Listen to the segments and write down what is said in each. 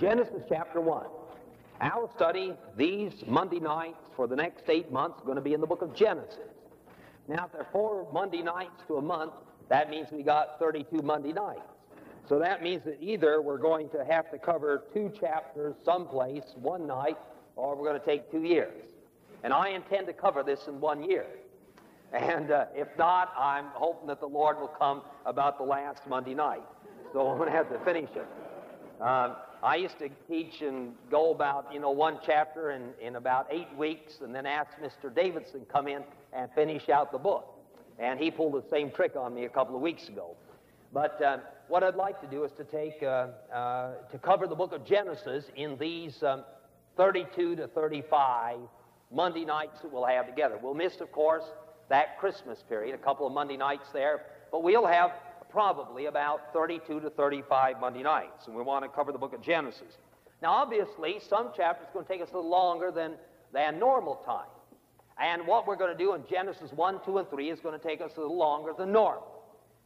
Genesis chapter 1. Our study these Monday nights for the next eight months is going to be in the book of Genesis. Now, if there are four Monday nights to a month, that means we got 32 Monday nights. So that means that either we're going to have to cover two chapters someplace one night, or we're going to take two years. And I intend to cover this in one year. And uh, if not, I'm hoping that the Lord will come about the last Monday night. So I'm going to have to finish it. Um, I used to teach and go about, you know, one chapter in, in about eight weeks and then ask Mr. Davidson come in and finish out the book. And he pulled the same trick on me a couple of weeks ago. But uh, what I'd like to do is to take, uh, uh, to cover the book of Genesis in these um, 32 to 35 Monday nights that we'll have together. We'll miss, of course, that Christmas period, a couple of Monday nights there, but we'll have probably about 32 to 35 Monday nights, and we want to cover the book of Genesis. Now, obviously, some chapters are going to take us a little longer than, than normal time. And what we're going to do in Genesis 1, 2, and 3 is going to take us a little longer than normal.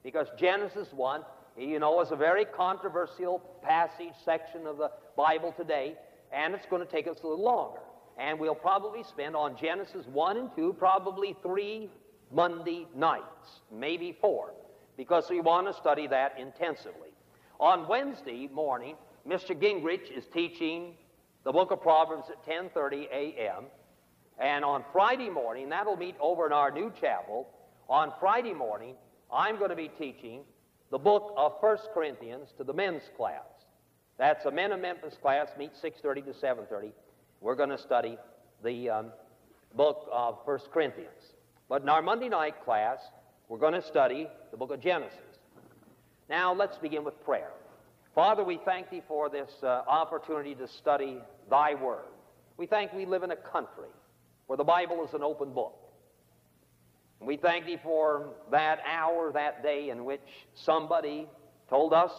Because Genesis 1, you know, is a very controversial passage section of the Bible today, and it's going to take us a little longer. And we'll probably spend on Genesis 1 and 2 probably three Monday nights, maybe four, because we want to study that intensively. On Wednesday morning, Mr. Gingrich is teaching the book of Proverbs at 10:30 a.m. And on Friday morning, that'll meet over in our new chapel. On Friday morning, I'm going to be teaching the book of 1 Corinthians to the men's class. That's a men of Memphis class, meets 6.30 to 7.30. We're going to study the um, book of 1 Corinthians. But in our Monday night class, we're going to study the book of Genesis. Now, let's begin with prayer. Father, we thank thee for this uh, opportunity to study thy word. We thank we live in a country where the Bible is an open book. And We thank thee for that hour, that day in which somebody told us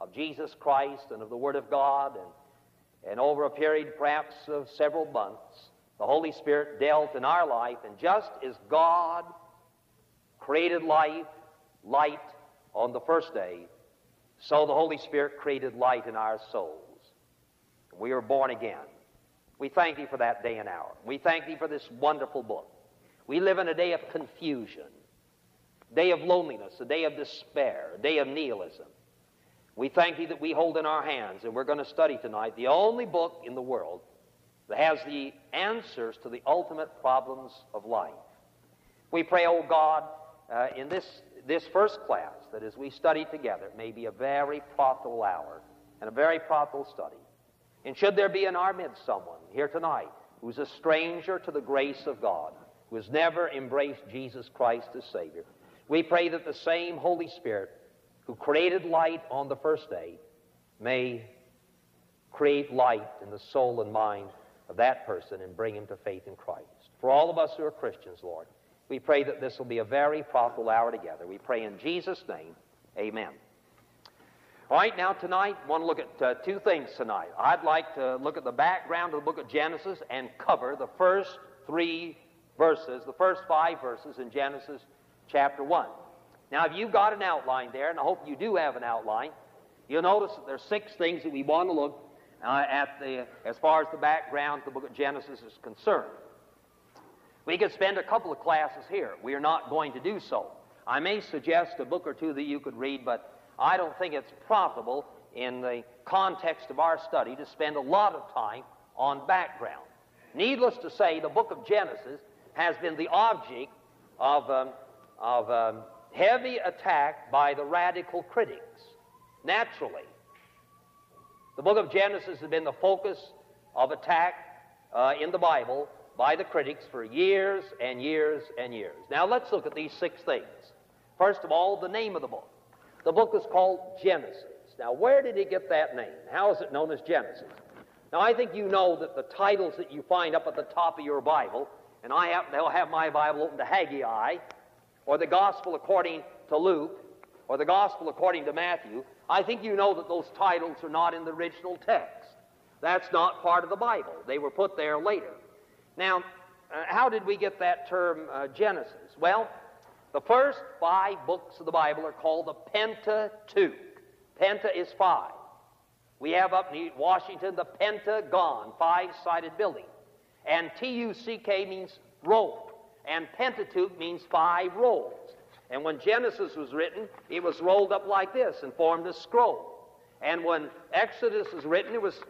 of Jesus Christ and of the Word of God, and, and over a period perhaps of several months, the Holy Spirit dealt in our life, and just as God created life, light on the first day, so the Holy Spirit created light in our souls. We are born again. We thank thee for that day and hour. We thank thee for this wonderful book. We live in a day of confusion, day of loneliness, a day of despair, a day of nihilism. We thank thee that we hold in our hands, and we're going to study tonight the only book in the world that has the answers to the ultimate problems of life. We pray, oh God, uh, in this, this first class, that as we study together, may be a very profitable hour and a very profitable study. And should there be in our midst someone here tonight who's a stranger to the grace of God, who has never embraced Jesus Christ as Savior, we pray that the same Holy Spirit who created light on the first day may create light in the soul and mind of that person and bring him to faith in Christ. For all of us who are Christians, Lord, we pray that this will be a very profitable hour together. We pray in Jesus' name, amen. All right, now tonight, I want to look at uh, two things tonight. I'd like to look at the background of the book of Genesis and cover the first three verses, the first five verses in Genesis chapter 1. Now, if you've got an outline there, and I hope you do have an outline, you'll notice that there's six things that we want to look uh, at the, as far as the background of the book of Genesis is concerned. We could spend a couple of classes here. We are not going to do so. I may suggest a book or two that you could read, but I don't think it's profitable in the context of our study to spend a lot of time on background. Needless to say, the book of Genesis has been the object of, um, of um, heavy attack by the radical critics. Naturally, the book of Genesis has been the focus of attack uh, in the Bible by the critics for years and years and years. Now let's look at these six things. First of all, the name of the book. The book is called Genesis. Now, where did he get that name? How is it known as Genesis? Now, I think you know that the titles that you find up at the top of your Bible, and I have, they'll have my Bible open to Haggai, or the Gospel according to Luke, or the Gospel according to Matthew, I think you know that those titles are not in the original text. That's not part of the Bible. They were put there later. Now, uh, how did we get that term uh, Genesis? Well, the first five books of the Bible are called the Pentateuch. Penta is five. We have up in Washington the Pentagon, five-sided building. And T-U-C-K means roll. And Pentateuch means five rolls. And when Genesis was written, it was rolled up like this and formed a scroll. And when Exodus was written, it was,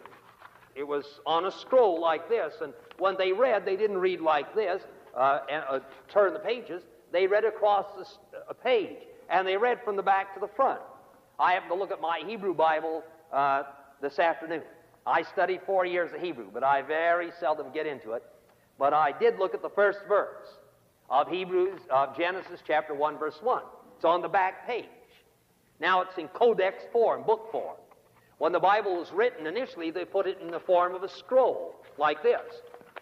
it was on a scroll like this. And when they read, they didn't read like this uh, and uh, turn the pages. They read across a page, and they read from the back to the front. I happened to look at my Hebrew Bible uh, this afternoon. I studied four years of Hebrew, but I very seldom get into it. But I did look at the first verse of Hebrews, of Genesis chapter 1, verse 1. It's on the back page. Now it's in codex form, book form. When the Bible was written initially, they put it in the form of a scroll, like this.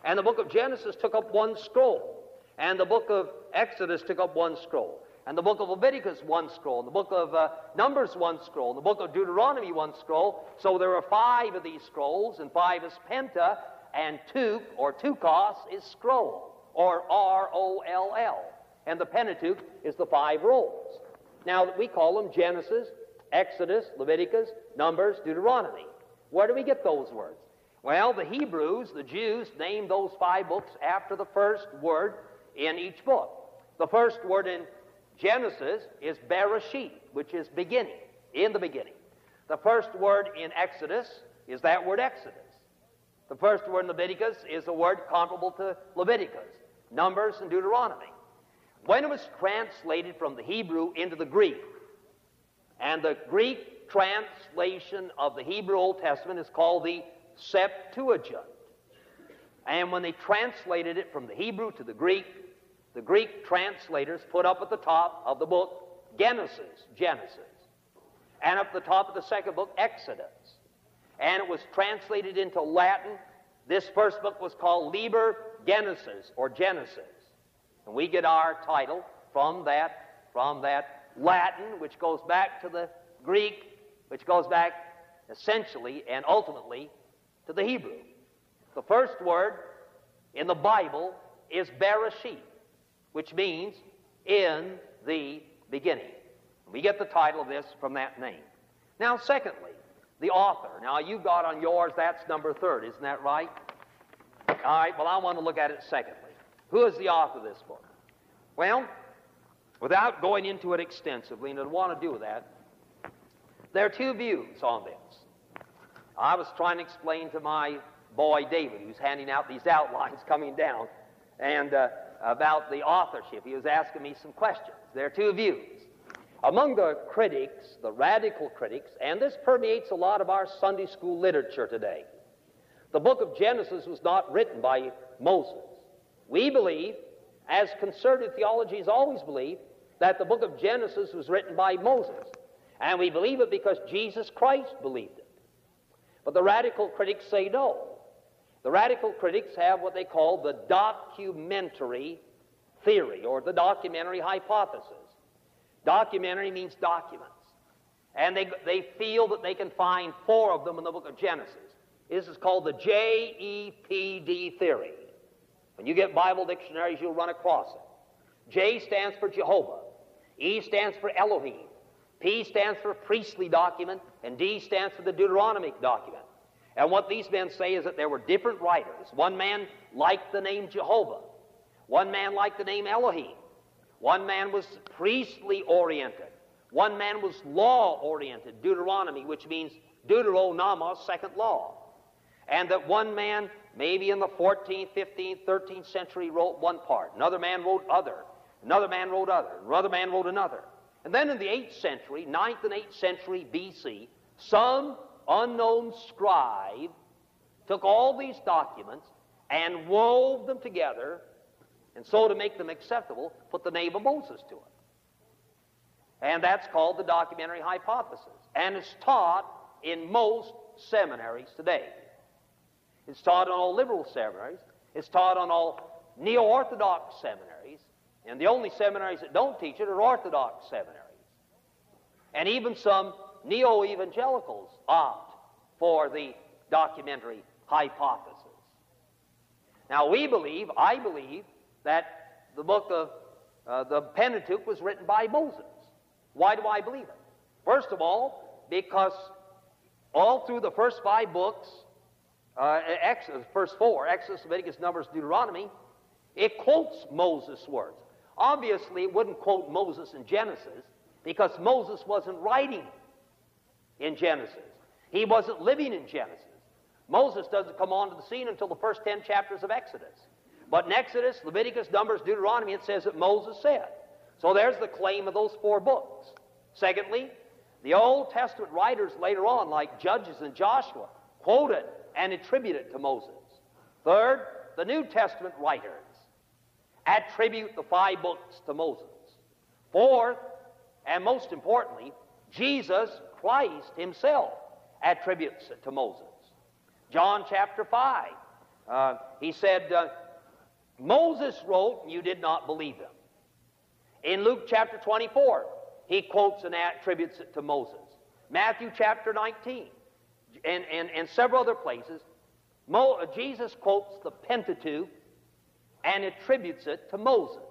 And the book of Genesis took up one scroll. And the book of Exodus took up one scroll. And the book of Leviticus, one scroll. And the book of uh, Numbers, one scroll. And the book of Deuteronomy, one scroll. So there are five of these scrolls, and five is penta, and two, or tukos, is scroll, or R O L L. And the Pentateuch is the five rolls. Now, we call them Genesis, Exodus, Leviticus, Numbers, Deuteronomy. Where do we get those words? Well, the Hebrews, the Jews, named those five books after the first word in each book. The first word in Genesis is Bereshit, which is beginning, in the beginning. The first word in Exodus is that word Exodus. The first word in Leviticus is a word comparable to Leviticus, Numbers, and Deuteronomy. When it was translated from the Hebrew into the Greek, and the Greek translation of the Hebrew Old Testament is called the Septuagint. And when they translated it from the Hebrew to the Greek, the Greek translators put up at the top of the book Genesis, Genesis. And up at the top of the second book, Exodus. And it was translated into Latin. This first book was called Liber Genesis or Genesis. And we get our title from that, from that Latin, which goes back to the Greek, which goes back essentially and ultimately to the Hebrew. The first word in the Bible is Bereshit, which means in the beginning. We get the title of this from that name. Now, secondly, the author. Now, you got on yours, that's number third, isn't that right? All right, well, I want to look at it secondly. Who is the author of this book? Well, without going into it extensively, and I want to do that, there are two views on this. I was trying to explain to my boy David, who's handing out these outlines coming down, and uh, about the authorship. He was asking me some questions. There are two views. Among the critics, the radical critics, and this permeates a lot of our Sunday school literature today, the book of Genesis was not written by Moses. We believe, as conservative theologies always believe, that the book of Genesis was written by Moses. And we believe it because Jesus Christ believed it. But the radical critics say no. The radical critics have what they call the documentary theory or the documentary hypothesis. Documentary means documents. And they, they feel that they can find four of them in the book of Genesis. This is called the JEPD theory. When you get Bible dictionaries, you'll run across it. J stands for Jehovah. E stands for Elohim. P stands for priestly document, and D stands for the Deuteronomic document. And what these men say is that there were different writers. One man liked the name Jehovah, one man liked the name Elohim, one man was priestly oriented, one man was law oriented, Deuteronomy, which means Deuteronomos, second law. And that one man, maybe in the 14th, 15th, 13th century, wrote one part. Another man wrote other. Another man wrote other. Another man wrote another. And then in the 8th century, 9th and 8th century BC, some unknown scribe took all these documents and wove them together, and so to make them acceptable, put the name of Moses to it. And that's called the documentary hypothesis. And it's taught in most seminaries today. It's taught on all liberal seminaries. It's taught on all neo Orthodox seminaries. And the only seminaries that don't teach it are Orthodox seminaries. And even some neo evangelicals opt for the documentary hypothesis. Now, we believe, I believe, that the book of uh, the Pentateuch was written by Moses. Why do I believe it? First of all, because all through the first five books, uh, Exodus, first four, Exodus, Leviticus, Numbers, Deuteronomy, it quotes Moses' words. Obviously, it wouldn't quote Moses in Genesis because Moses wasn't writing in Genesis. He wasn't living in Genesis. Moses doesn't come onto the scene until the first 10 chapters of Exodus. But in Exodus, Leviticus, Numbers, Deuteronomy, it says that Moses said. So there's the claim of those four books. Secondly, the Old Testament writers later on, like Judges and Joshua, quote it and attribute it to Moses. Third, the New Testament writers attribute the five books to Moses. Fourth, and most importantly, Jesus Christ himself attributes it to Moses. John chapter 5, uh, he said, uh, Moses wrote, and you did not believe him. In Luke chapter 24, he quotes and attributes it to Moses. Matthew chapter 19, and, and, and several other places, Mo, Jesus quotes the Pentateuch and attributes it to Moses.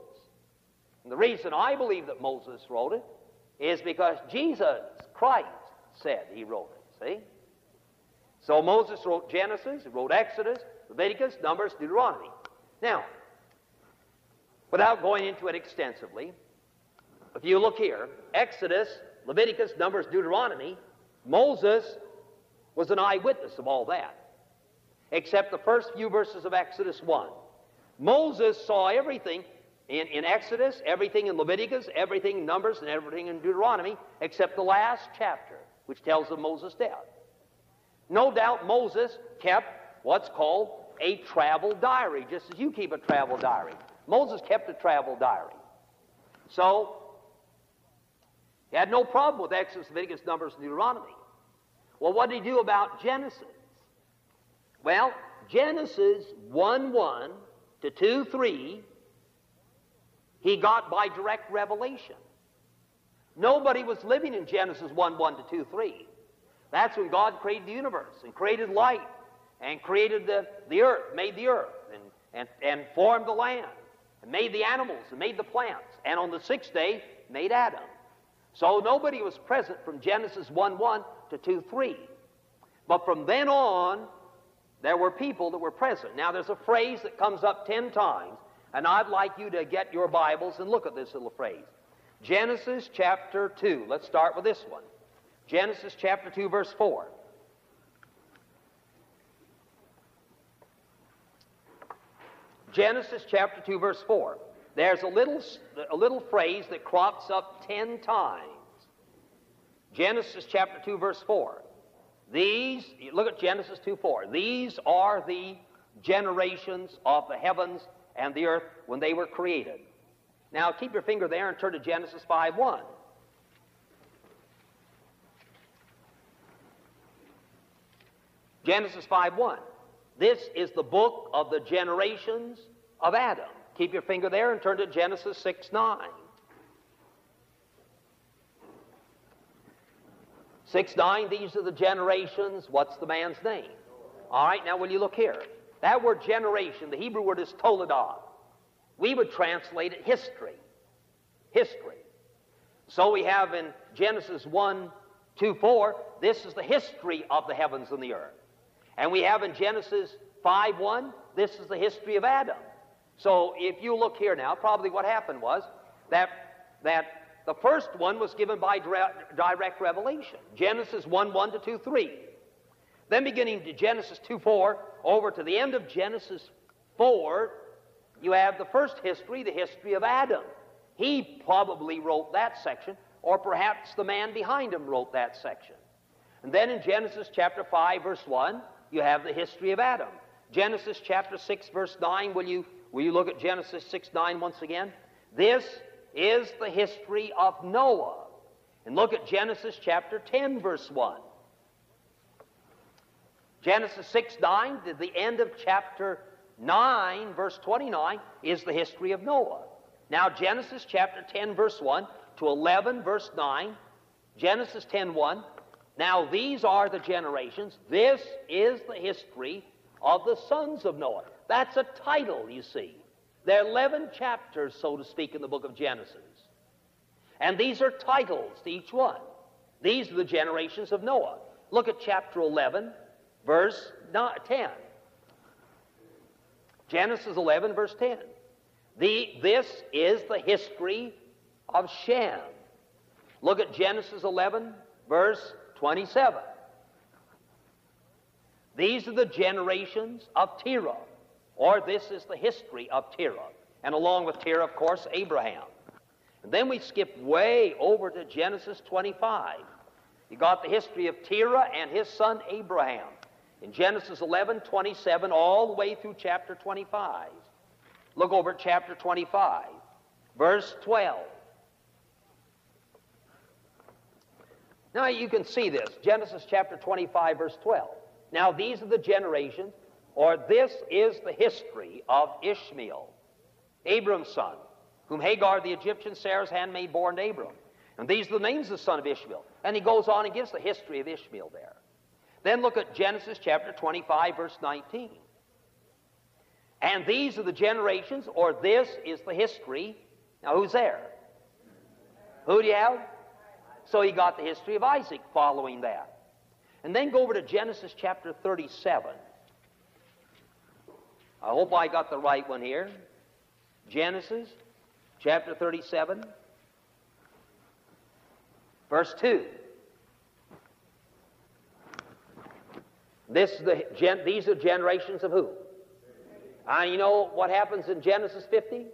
And the reason I believe that Moses wrote it is because Jesus Christ said he wrote it. See? So Moses wrote Genesis, he wrote Exodus, Leviticus, Numbers, Deuteronomy. Now, without going into it extensively, if you look here, Exodus, Leviticus, Numbers, Deuteronomy, Moses was an eyewitness of all that, except the first few verses of Exodus 1. Moses saw everything in, in Exodus, everything in Leviticus, everything in Numbers, and everything in Deuteronomy, except the last chapter, which tells of Moses' death. No doubt Moses kept what's called a travel diary, just as you keep a travel diary. Moses kept a travel diary. So, he had no problem with Exodus, Leviticus, Numbers, and Deuteronomy. Well, what did he do about Genesis? Well, Genesis 1 1 to 2 3, he got by direct revelation. Nobody was living in Genesis 1 1 to 2 3. That's when God created the universe and created light and created the, the earth, made the earth, and, and, and formed the land, and made the animals, and made the plants. And on the sixth day, made Adam. So nobody was present from Genesis 1 1 to 2 3. But from then on, there were people that were present. Now, there's a phrase that comes up ten times, and I'd like you to get your Bibles and look at this little phrase. Genesis chapter 2. Let's start with this one. Genesis chapter 2, verse 4. Genesis chapter 2, verse 4. There's a little, a little phrase that crops up ten times. Genesis chapter 2, verse 4. These, look at Genesis 2 4. These are the generations of the heavens and the earth when they were created. Now keep your finger there and turn to Genesis 5 1. Genesis 5 1. This is the book of the generations of Adam. Keep your finger there and turn to Genesis 6 9. 6 9, these are the generations. What's the man's name? All right, now will you look here? That word generation, the Hebrew word is toledah. We would translate it history. History. So we have in Genesis 1 2 4, this is the history of the heavens and the earth. And we have in Genesis 5 1, this is the history of Adam. So if you look here now, probably what happened was that, that the first one was given by direct revelation Genesis 1 1 to 2 3. Then beginning to Genesis 2 4, over to the end of Genesis 4, you have the first history, the history of Adam. He probably wrote that section, or perhaps the man behind him wrote that section. And then in Genesis chapter 5, verse 1, you have the history of Adam. Genesis chapter 6, verse 9, will you, will you look at Genesis 6 9 once again? This is the history of Noah. And look at Genesis chapter 10, verse 1. Genesis 6 9 to the end of chapter 9, verse 29, is the history of Noah. Now, Genesis chapter 10, verse 1 to 11, verse 9, Genesis 10 1. Now, these are the generations. This is the history of the sons of Noah. That's a title, you see. There are 11 chapters, so to speak, in the book of Genesis. And these are titles to each one. These are the generations of Noah. Look at chapter 11, verse 10. Genesis 11, verse 10. The, this is the history of Shem. Look at Genesis 11, verse 27. These are the generations of Terah, or this is the history of Terah. And along with Terah, of course, Abraham. And then we skip way over to Genesis 25. You got the history of Terah and his son Abraham in Genesis 11, 27, all the way through chapter 25. Look over at chapter 25, verse 12. Now you can see this Genesis chapter 25, verse 12. Now these are the generations, or this is the history of Ishmael, Abram's son, whom Hagar the Egyptian, Sarah's handmaid, bore to Abram. And these are the names of the son of Ishmael. And he goes on and gives the history of Ishmael there. Then look at Genesis chapter 25, verse 19. And these are the generations, or this is the history. Now, who's there? Who do you have? So he got the history of Isaac following that. And then go over to Genesis chapter 37. I hope I got the right one here. Genesis chapter 37, verse 2. This the gen, these are generations of who? And uh, you know what happens in Genesis 50?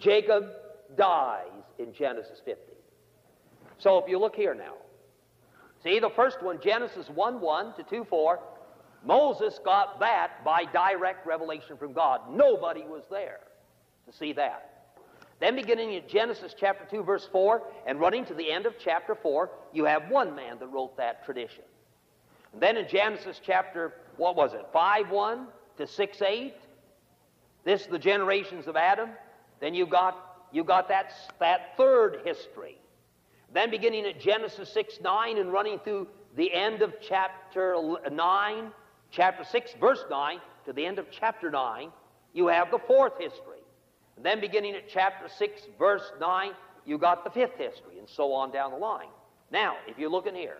Jacob dies in Genesis 50. So if you look here now, see the first one, Genesis 1 1 to 2 4, Moses got that by direct revelation from God. Nobody was there to see that. Then beginning in Genesis chapter 2, verse 4, and running to the end of chapter 4, you have one man that wrote that tradition. And then in Genesis chapter, what was it, 5 1 to 6 8, this is the generations of Adam. Then you got, you got that, that third history. Then beginning at Genesis 6 9 and running through the end of chapter 9, chapter 6, verse 9, to the end of chapter 9, you have the fourth history. And then beginning at chapter 6, verse 9, you got the fifth history, and so on down the line. Now, if you look in here,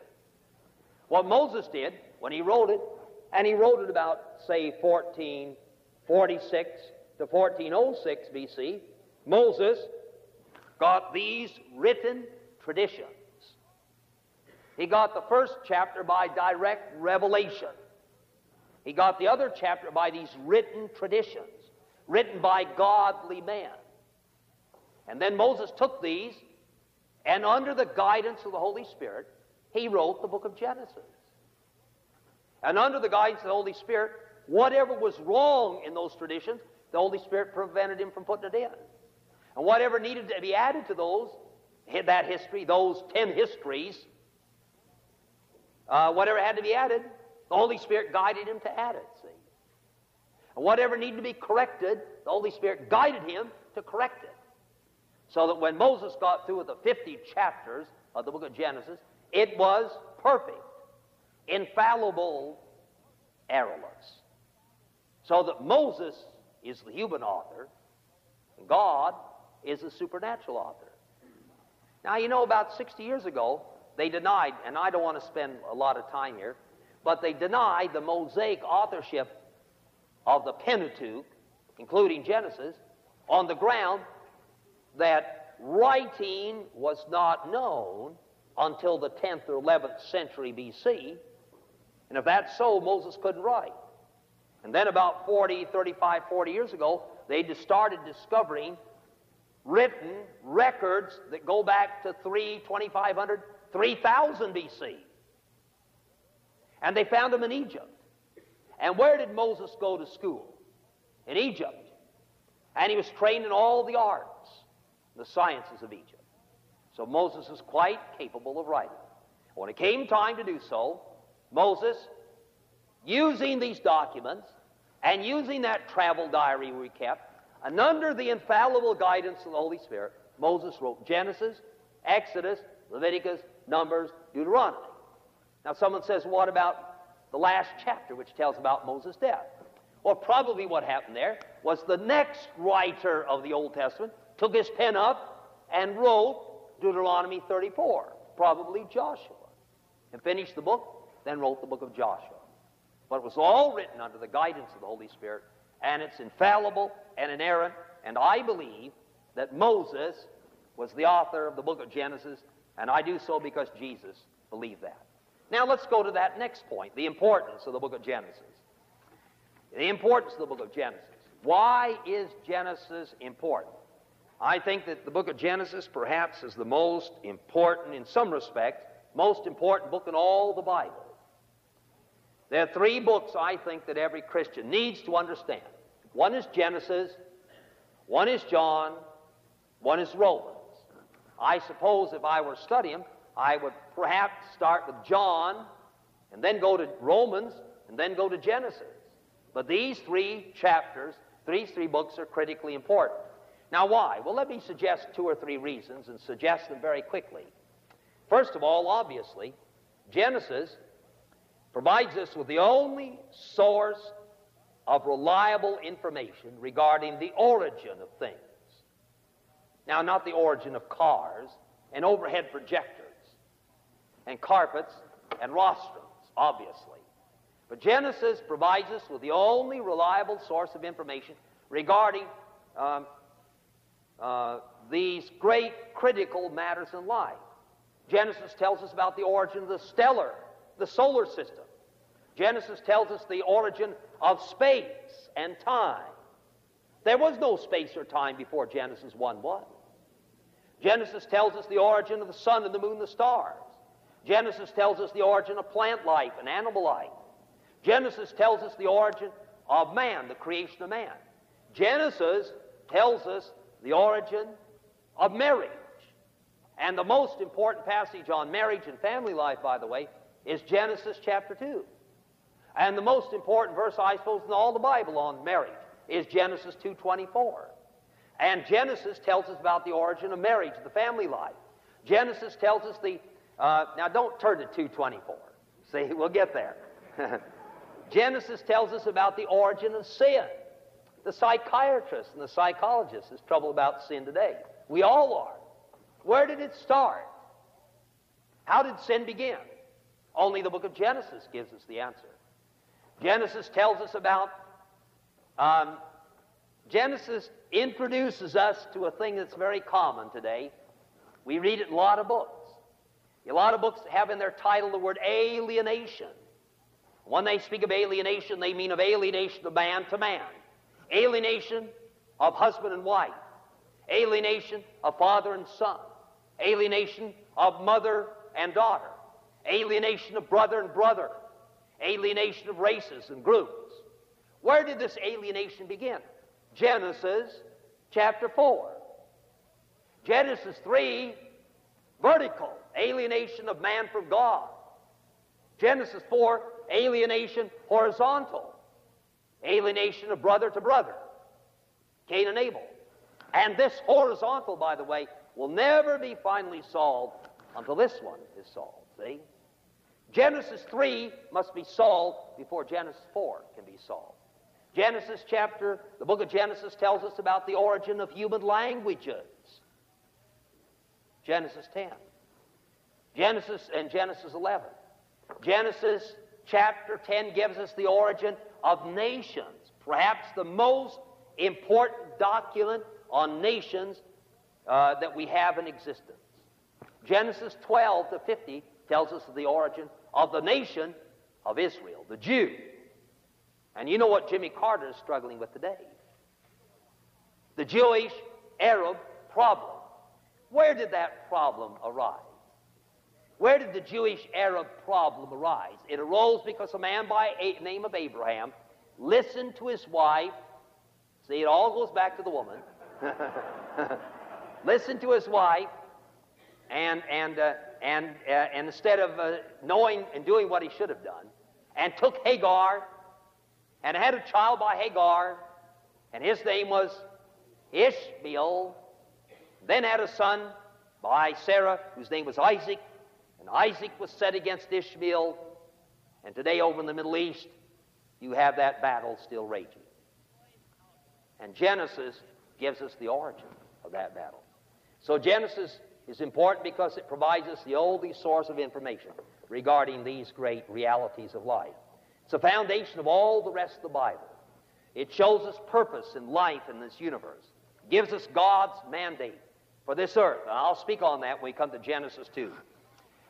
what Moses did when he wrote it, and he wrote it about, say, 1446 to 1406 BC, Moses got these written traditions. He got the first chapter by direct revelation. He got the other chapter by these written traditions, written by godly men. And then Moses took these, and under the guidance of the Holy Spirit, he wrote the book of Genesis. And under the guidance of the Holy Spirit, whatever was wrong in those traditions, the Holy Spirit prevented him from putting it in. And whatever needed to be added to those, that history, those ten histories, uh, whatever had to be added, the Holy Spirit guided him to add it, see. And whatever needed to be corrected, the Holy Spirit guided him to correct it. So that when Moses got through with the 50 chapters of the book of Genesis, it was perfect, infallible, errorless. So that Moses is the human author, God is the supernatural author. Now, you know, about 60 years ago, they denied, and I don't want to spend a lot of time here, but they denied the Mosaic authorship of the Pentateuch, including Genesis, on the ground that writing was not known until the 10th or 11th century BC. And if that's so, Moses couldn't write. And then about 40, 35, 40 years ago, they started discovering written records that go back to 3, 2500, 3000 BC. And they found him in Egypt. And where did Moses go to school? In Egypt. And he was trained in all the arts, the sciences of Egypt. So Moses was quite capable of writing. When it came time to do so, Moses, using these documents and using that travel diary we kept, and under the infallible guidance of the Holy Spirit, Moses wrote Genesis, Exodus, Leviticus, Numbers, Deuteronomy. Now, someone says, what about the last chapter, which tells about Moses' death? Well, probably what happened there was the next writer of the Old Testament took his pen up and wrote Deuteronomy 34, probably Joshua, and finished the book then wrote the book of Joshua. But it was all written under the guidance of the Holy Spirit, and it's infallible and inerrant, and I believe that Moses was the author of the book of Genesis, and I do so because Jesus believed that. Now let's go to that next point the importance of the book of Genesis. The importance of the book of Genesis. Why is Genesis important? I think that the book of Genesis perhaps is the most important, in some respects, most important book in all the Bible. There are three books I think that every Christian needs to understand. One is Genesis, one is John, one is Romans. I suppose if I were studying, I would perhaps start with John and then go to Romans and then go to Genesis. But these three chapters, these three books are critically important. Now, why? Well, let me suggest two or three reasons and suggest them very quickly. First of all, obviously, Genesis provides us with the only source of reliable information regarding the origin of things. Now, not the origin of cars and overhead projectors and carpets and rostrums, obviously. But Genesis provides us with the only reliable source of information regarding um, uh, these great critical matters in life. Genesis tells us about the origin of the stellar, the solar system. Genesis tells us the origin of space and time. There was no space or time before Genesis 1 1. Genesis tells us the origin of the sun and the moon and the stars. Genesis tells us the origin of plant life and animal life. Genesis tells us the origin of man, the creation of man. Genesis tells us the origin of marriage. And the most important passage on marriage and family life, by the way, is Genesis chapter 2. And the most important verse, I suppose, in all the Bible on marriage is Genesis 2.24. And Genesis tells us about the origin of marriage, the family life. Genesis tells us the, uh, now don't turn to 224. See, we'll get there. Genesis tells us about the origin of sin. The psychiatrist and the psychologist is troubled about sin today. We all are. Where did it start? How did sin begin? Only the book of Genesis gives us the answer. Genesis tells us about, um, Genesis introduces us to a thing that's very common today. We read it in a lot of books. A lot of books have in their title the word alienation. When they speak of alienation, they mean of alienation of man to man, alienation of husband and wife, alienation of father and son, alienation of mother and daughter, alienation of brother and brother, alienation of races and groups. Where did this alienation begin? Genesis chapter 4. Genesis 3, vertical, alienation of man from God. Genesis 4, alienation horizontal, alienation of brother to brother, Cain and Abel. And this horizontal, by the way, will never be finally solved until this one is solved. See? Genesis 3 must be solved before Genesis 4 can be solved. Genesis chapter, the book of Genesis tells us about the origin of human languages. Genesis 10. Genesis and Genesis 11. Genesis chapter 10 gives us the origin of nations, perhaps the most important document on nations uh, that we have in existence. Genesis 12 to 50 tells us of the origin of the nation of Israel, the Jew. And you know what Jimmy Carter is struggling with today? The Jewish Arab problem. Where did that problem arise? Where did the Jewish Arab problem arise? It arose because a man by a name of Abraham listened to his wife. See, it all goes back to the woman. listened to his wife, and and uh, and uh, and instead of uh, knowing and doing what he should have done, and took Hagar, and had a child by Hagar, and his name was Ishmael. Then had a son by Sarah, whose name was Isaac, and Isaac was set against Ishmael. And today, over in the Middle East, you have that battle still raging. And Genesis gives us the origin of that battle. So Genesis is important because it provides us the only source of information. regarding these great realities of life. It's the foundation of all the rest of the Bible. It shows us purpose in life in this universe, it gives us God's mandate for this earth. And I'll speak on that when we come to Genesis 2.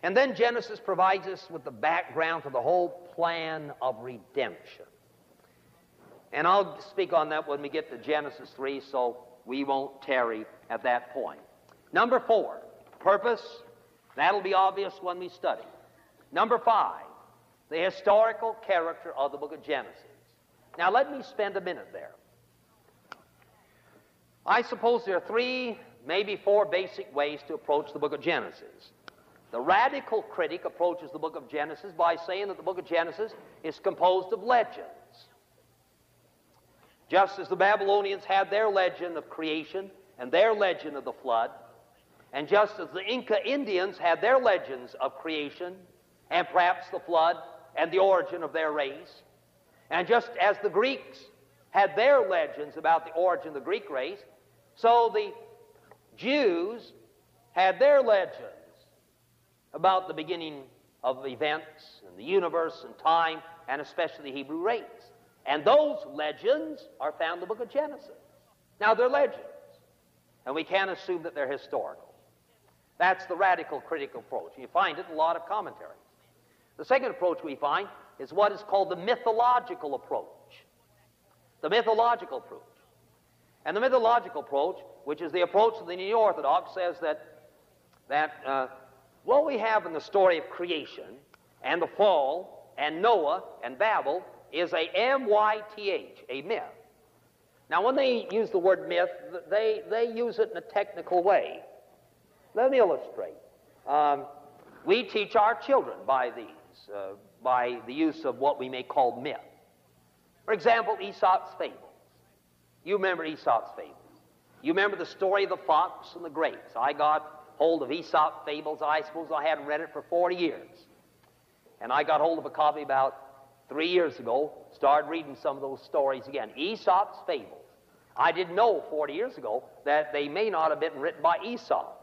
And then Genesis provides us with the background to the whole plan of redemption. And I'll speak on that when we get to Genesis 3, so we won't tarry at that point. Number four, purpose. That'll be obvious when we study. Number five, the historical character of the book of Genesis. Now, let me spend a minute there. I suppose there are three, maybe four basic ways to approach the book of Genesis. The radical critic approaches the book of Genesis by saying that the book of Genesis is composed of legends. Just as the Babylonians had their legend of creation and their legend of the flood, and just as the Inca Indians had their legends of creation and perhaps the flood and the origin of their race, and just as the Greeks had their legends about the origin of the Greek race, so the Jews had their legends about the beginning of events and the universe and time, and especially the Hebrew race. And those legends are found in the book of Genesis. Now, they're legends, and we can't assume that they're historical. That's the radical critical approach. You find it in a lot of commentaries. The second approach we find is what is called the mythological approach. The mythological approach. And the mythological approach, which is the approach of the neo Orthodox, says that, that uh, what we have in the story of creation and the fall and Noah and Babel is a M-Y-T-H, a myth. Now, when they use the word myth, they, they use it in a technical way. Let me illustrate. Um, we teach our children by these, uh, by the use of what we may call myth. For example, Aesop's fables. You remember Aesop's fables. You remember the story of the fox and the grapes. I got hold of Aesop fables. I suppose I hadn't read it for 40 years. And I got hold of a copy about three years ago, started reading some of those stories again. Aesop's fables. I didn't know 40 years ago that they may not have been written by Aesop.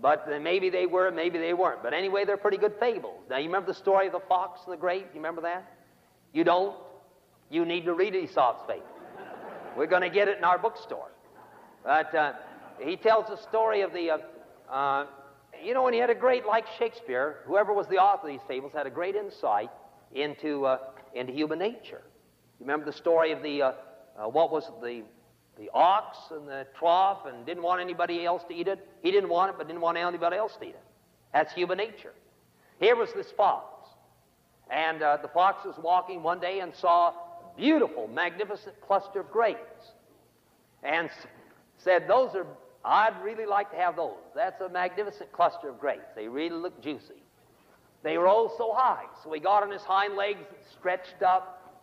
But maybe they were, maybe they weren't. But anyway, they're pretty good fables. Now, you remember the story of the fox and the grape? You remember that? You don't? You need to read Aesop's fable. We're going to get it in our bookstore. But uh, he tells the story of the, uh, uh, you know, and he had a great, like Shakespeare, whoever was the author of these fables had a great insight into, uh, into human nature. You remember the story of the, uh, uh, what was the the ox and the trough and didn't want anybody else to eat it. He didn't want it, but didn't want anybody else to eat it. That's human nature. Here was this fox. And uh, the fox was walking one day and saw a beautiful, magnificent cluster of grapes. And said, Those are, I'd really like to have those. That's a magnificent cluster of grapes. They really look juicy. They rose so high. So he got on his hind legs, stretched up,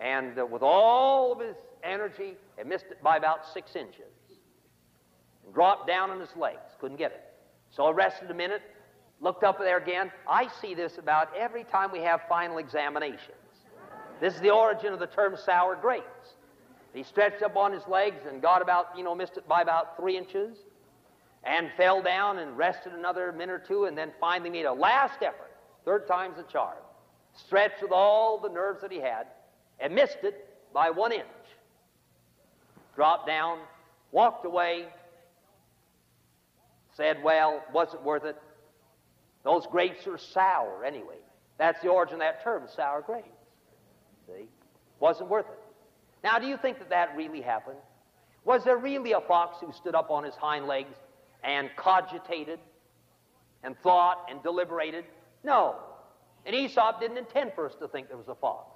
and uh, with all of his energy and missed it by about six inches. And dropped down on his legs. Couldn't get it. So I rested a minute, looked up there again. I see this about every time we have final examinations. This is the origin of the term sour grapes. He stretched up on his legs and got about, you know, missed it by about three inches and fell down and rested another minute or two and then finally made a last effort, third time's the charm. Stretched with all the nerves that he had and missed it by one inch dropped down, walked away, said, Well, wasn't worth it. Those grapes are sour anyway. That's the origin of that term, sour grapes. See? Wasn't worth it. Now, do you think that that really happened? Was there really a fox who stood up on his hind legs and cogitated and thought and deliberated? No. And Aesop didn't intend for us to think there was a fox.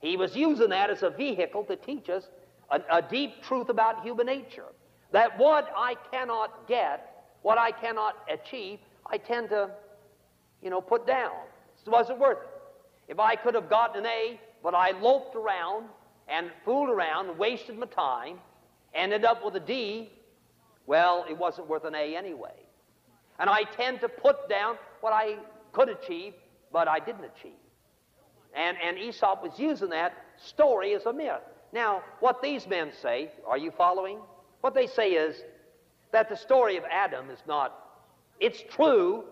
He was using that as a vehicle to teach us a, a deep truth about human nature. That what I cannot get, what I cannot achieve, I tend to, you know, put down. It wasn't worth it. If I could have gotten an A, but I loped around and fooled around and wasted my time, ended up with a D, well, it wasn't worth an A anyway. And I tend to put down what I could achieve, but I didn't achieve. And, and Aesop was using that story as a myth. Now, what these men say, are you following? What they say is that the story of Adam is not, it's true,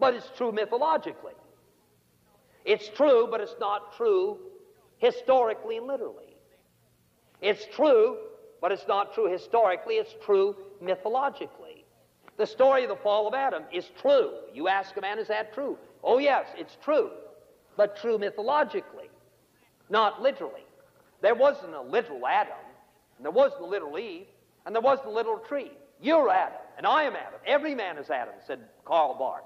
but it's true mythologically. It's true, but it's not true historically and literally. It's true, but it's not true historically, it's true mythologically. The story of the fall of Adam is true. You ask a man, is that true? Oh, yes, it's true, but true mythologically, not literally. There wasn't a literal Adam, and there wasn't a literal Eve, and there wasn't a literal tree. You're Adam, and I am Adam. Every man is Adam, said Karl Barth.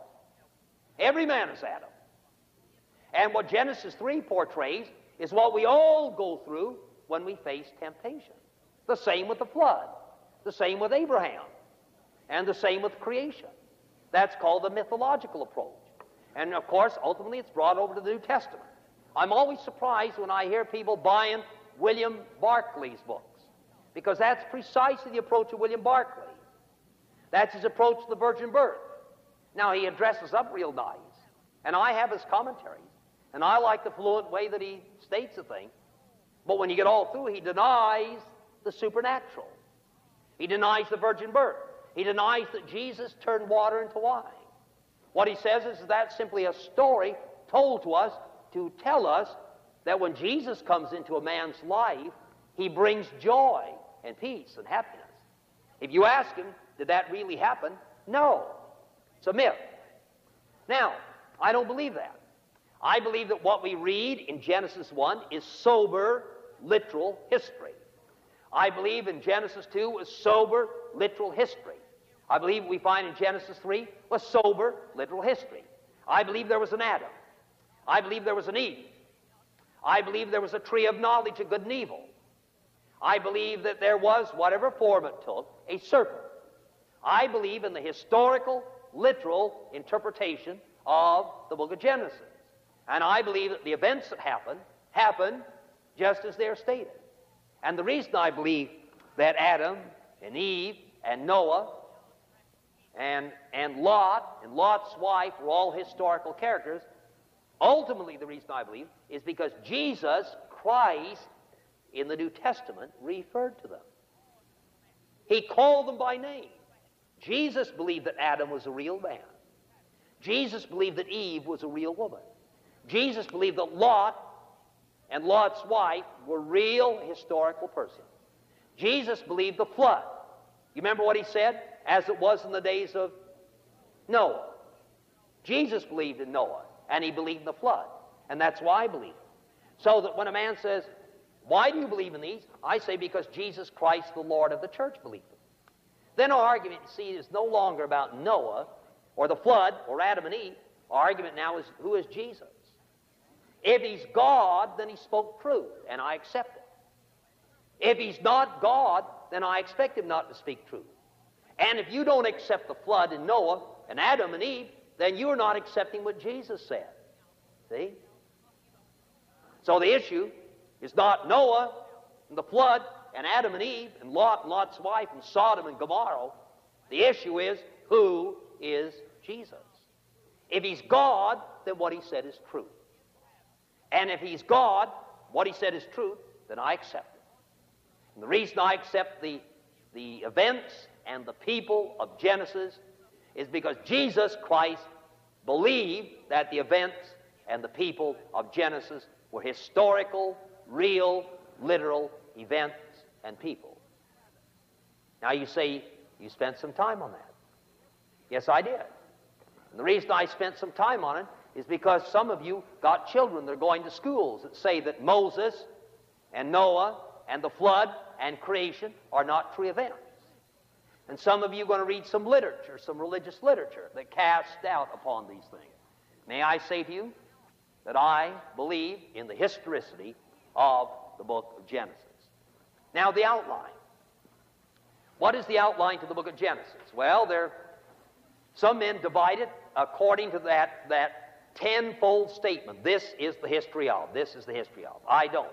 Every man is Adam. And what Genesis 3 portrays is what we all go through when we face temptation. The same with the flood, the same with Abraham, and the same with creation. That's called the mythological approach. And of course, ultimately, it's brought over to the New Testament. I'm always surprised when I hear people buying William Barclay's books, because that's precisely the approach of William Barclay. That's his approach to the virgin birth. Now, he addresses up real nice, and I have his commentaries, and I like the fluent way that he states the thing. But when you get all through, he denies the supernatural. He denies the virgin birth. He denies that Jesus turned water into wine. What he says is that simply a story told to us to tell us that when Jesus comes into a man's life, he brings joy and peace and happiness. If you ask him, did that really happen? No. It's a myth. Now, I don't believe that. I believe that what we read in Genesis 1 is sober, literal history. I believe in Genesis 2 was sober, literal history. I believe we find in Genesis 3 was sober, literal history. I believe there was an Adam. I believe there was an Eve. I believe there was a tree of knowledge of good and evil. I believe that there was, whatever form it took, a serpent. I believe in the historical, literal interpretation of the book of Genesis. And I believe that the events that happened, happened just as they're stated. And the reason I believe that Adam and Eve and Noah and, and Lot and Lot's wife were all historical characters, ultimately the reason I believe is because Jesus Christ in the New Testament referred to them. He called them by name. Jesus believed that Adam was a real man. Jesus believed that Eve was a real woman. Jesus believed that Lot and Lot's wife were real historical persons. Jesus believed the flood. You remember what he said? As it was in the days of Noah. Jesus believed in Noah, and he believed in the flood. And that's why I believe. So that when a man says, Why do you believe in these? I say, Because Jesus Christ, the Lord of the church, believed them. Then our argument, you see, is no longer about Noah or the flood or Adam and Eve. Our argument now is who is Jesus? If he's God, then he spoke truth, and I accept it. If he's not God, then I expect him not to speak truth. And if you don't accept the flood and Noah and Adam and Eve, then you're not accepting what Jesus said. See? So the issue is not Noah and the flood and Adam and Eve and Lot and Lot's wife and Sodom and Gomorrah. The issue is who is Jesus? If he's God, then what he said is true. And if he's God, what he said is truth, then I accept it. And the reason I accept the, the events and the people of Genesis is because Jesus Christ believed that the events and the people of Genesis were historical, real, literal events and people. Now you say you spent some time on that. Yes, I did. And the reason I spent some time on it is because some of you got children that are going to schools that say that Moses and Noah and the flood and creation are not true events. And some of you are going to read some literature, some religious literature that casts doubt upon these things. May I say to you that I believe in the historicity of the book of Genesis. Now, the outline. What is the outline to the book of Genesis? Well, there, some men divide it according to that, that tenfold statement. This is the history of. This is the history of. I don't.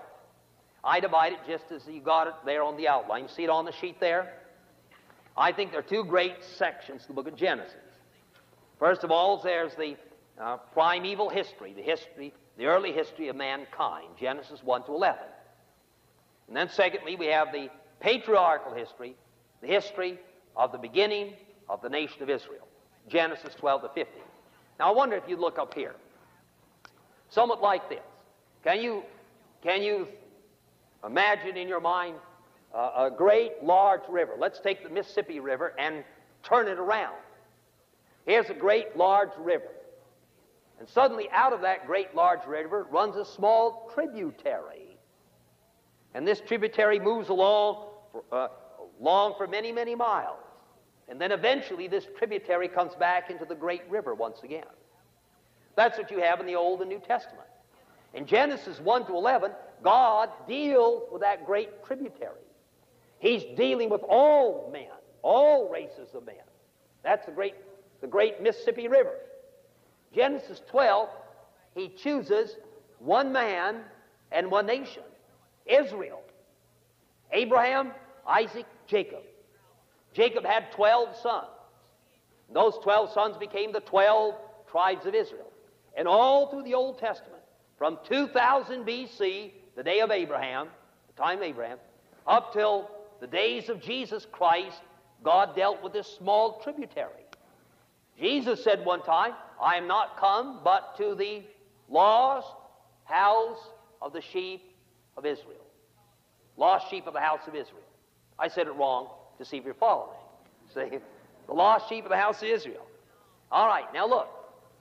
I divide it just as you got it there on the outline. You see it on the sheet there? I think there are two great sections to the book of Genesis. First of all, there's the uh, primeval history, the history, the early history of mankind, Genesis 1 to 11. And then, secondly, we have the patriarchal history, the history of the beginning of the nation of Israel, Genesis 12 to 15. Now, I wonder if you look up here. somewhat like this. Can you, can you imagine in your mind uh, a great large river? Let's take the Mississippi River and turn it around. Here's a great large river. And suddenly, out of that great large river runs a small tributary. And this tributary moves along for, uh, along for many, many miles. And then eventually, this tributary comes back into the great river once again. That's what you have in the Old and New Testament. In Genesis 1 to 11, God deals with that great tributary. He's dealing with all men, all races of men. That's the great, the great Mississippi River. Genesis 12, he chooses one man and one nation Israel. Abraham, Isaac, Jacob. Jacob had 12 sons. And Those 12 sons became the 12 tribes of Israel. And all through the Old Testament, from 2000 BC, the day of Abraham, the time of Abraham, up till the days of Jesus Christ, God dealt with this small tributary. Jesus said one time, I am not come but to the lost house of the sheep of Israel. Lost sheep of the house of Israel. I said it wrong to see if you're following. See, the lost sheep of the house of Israel. All right, now look.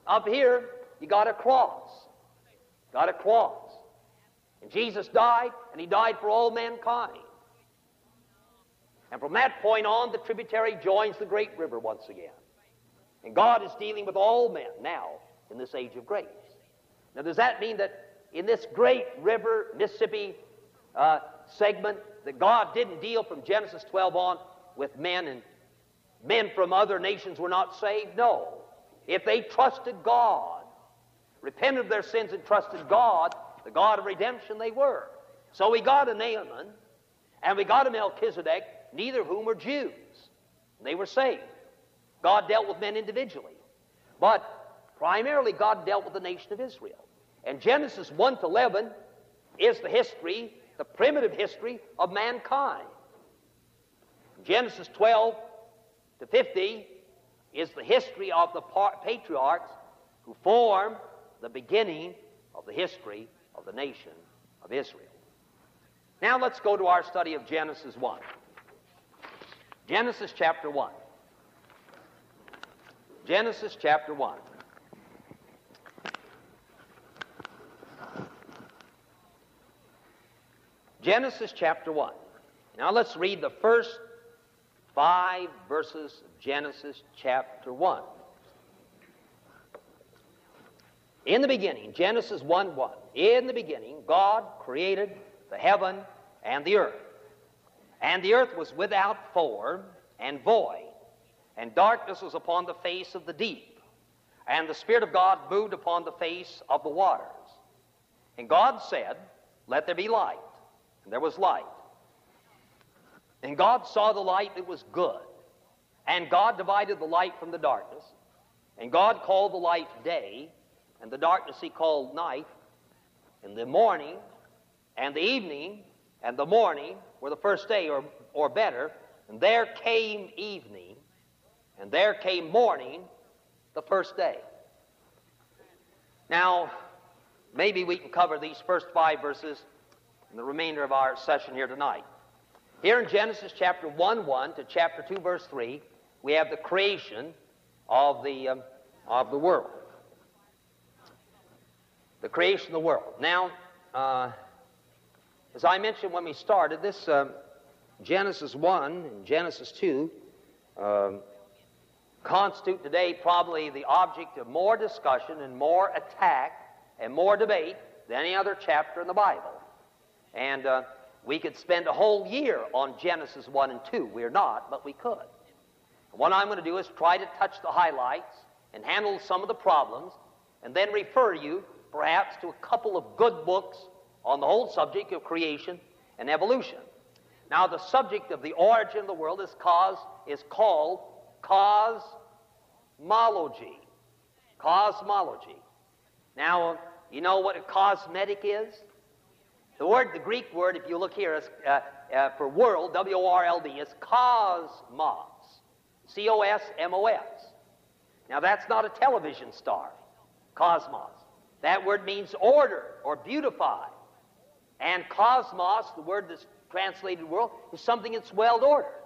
Up here, you got a cross. Got a cross. And Jesus died, and he died for all mankind. And from that point on, the tributary joins the great river once again. And God is dealing with all men now in this age of grace. Now, does that mean that in this great river, Mississippi uh, segment, that God didn't deal from Genesis 12 on with men and men from other nations were not saved? No. If they trusted God, repented of their sins and trusted God, the God of redemption, they were. So we got a Naaman and we got a Melchizedek, neither of whom were Jews. They were saved. God dealt with men individually. But primarily, God dealt with the nation of Israel. And Genesis 1 to 11 is the history, the primitive history of mankind. Genesis 12 to 50 is the history of the patriarchs who form the beginning of the history of the nation of Israel. Now let's go to our study of Genesis 1. Genesis chapter 1. Genesis chapter 1. Genesis chapter 1. Now let's read the first five verses of Genesis chapter 1. In the beginning, Genesis 1 1, in the beginning, God created the heaven and the earth. And the earth was without form and void, and darkness was upon the face of the deep. And the Spirit of God moved upon the face of the waters. And God said, Let there be light. And there was light. And God saw the light that was good. And God divided the light from the darkness. And God called the light day, and the darkness he called night. And the morning and the evening and the morning were the first day, or, or better. And there came evening, and there came morning the first day. Now, maybe we can cover these first five verses in the remainder of our session here tonight. Here in Genesis chapter 1 1 to chapter 2, verse 3, we have the creation of the, um, of the world. The creation of the world. Now, uh, as I mentioned when we started, this uh, Genesis 1 and Genesis 2 um, constitute today probably the object of more discussion and more attack and more debate than any other chapter in the Bible. And uh, we could spend a whole year on Genesis 1 and 2. We're not, but we could. And what I'm going to do is try to touch the highlights and handle some of the problems, and then refer you perhaps to a couple of good books on the whole subject of creation and evolution. Now, the subject of the origin of the world is, cause, is called cosmology. Cosmology. Now, you know what a cosmetic is? The word, the Greek word, if you look here, is, uh, uh, for world, W O R L D, is cosmos. C O S M O S. Now, that's not a television star, cosmos. That word means order or beautify. And cosmos, the word that's translated world, is something that's well ordered.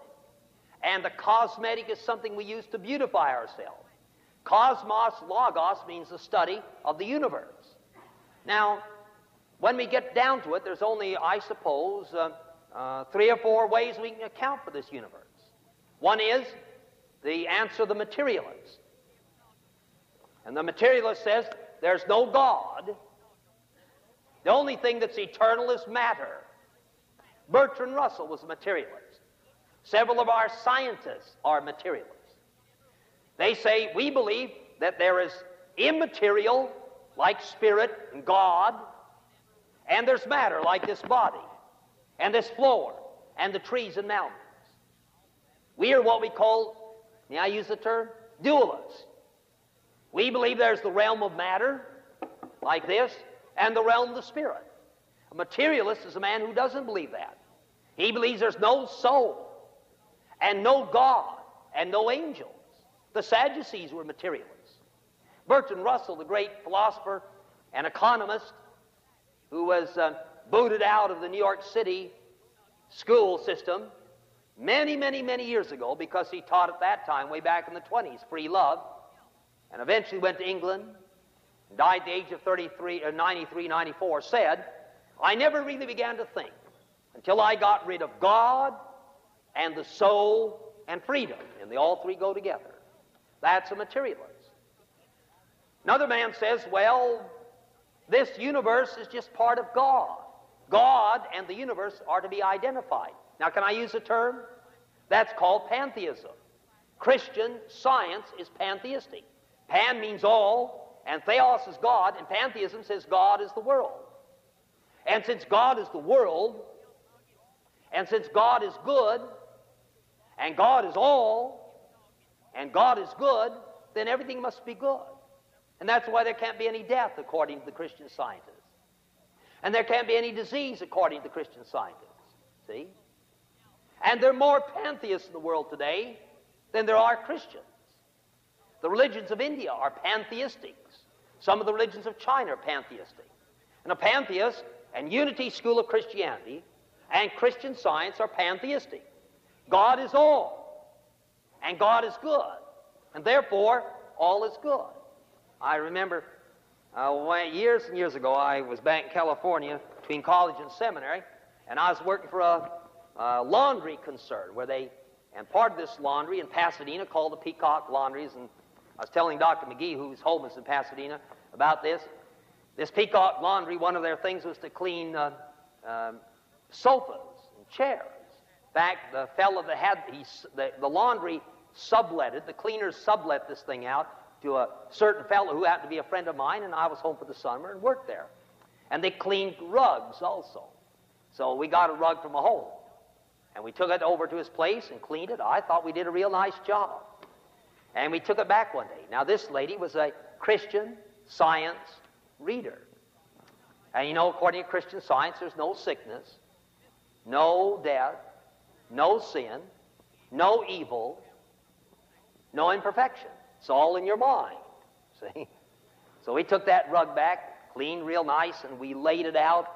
And the cosmetic is something we use to beautify ourselves. Cosmos, logos, means the study of the universe. Now, when we get down to it, there's only, I suppose, uh, uh, three or four ways we can account for this universe. One is the answer of the materialist. And the materialist says there's no God. The only thing that's eternal is matter. Bertrand Russell was a materialist. Several of our scientists are materialists. They say we believe that there is immaterial, like spirit and God, and there's matter, like this body, and this floor, and the trees and mountains. We are what we call, may I use the term, dualists. We believe there's the realm of matter, like this, and the realm of the spirit. A materialist is a man who doesn't believe that. He believes there's no soul, and no God, and no angels. The Sadducees were materialists. Bertrand Russell, the great philosopher and economist, who was uh, booted out of the New York City school system many, many, many years ago because he taught at that time, way back in the 20s, free love, and eventually went to England, and died at the age of 33, or uh, 93, 94, said, I never really began to think until I got rid of God and the soul and freedom, and they all three go together. That's a materialist. Another man says, well, this universe is just part of God. God and the universe are to be identified. Now, can I use a term? That's called pantheism. Christian science is pantheistic. Pan means all, and theos is God, and pantheism says God is the world. And since God is the world, and since God is good, and God is all, and God is good, then everything must be good. And that's why there can't be any death according to the Christian scientists. And there can't be any disease according to Christian scientists. See? And there are more pantheists in the world today than there are Christians. The religions of India are pantheistic. Some of the religions of China are pantheistic. And a pantheist and unity school of Christianity and Christian science are pantheistic. God is all, and God is good, and therefore all is good. I remember uh, years and years ago, I was back in California between college and seminary, and I was working for a, a laundry concern where they, and part of this laundry in Pasadena called the Peacock Laundries, and I was telling Dr. McGee, whose home is in Pasadena, about this. This Peacock Laundry, one of their things was to clean uh, um, sofas and chairs. In fact, the fellow that had he, the, the laundry subletted, the cleaners sublet this thing out to a certain fellow who happened to be a friend of mine, and I was home for the summer and worked there. And they cleaned rugs also. So we got a rug from a home. And we took it over to his place and cleaned it. I thought we did a real nice job. And we took it back one day. Now, this lady was a Christian science reader. And you know, according to Christian science, there's no sickness, no death, no sin, no evil, no imperfection. It's all in your mind. See? So we took that rug back, cleaned real nice, and we laid it out.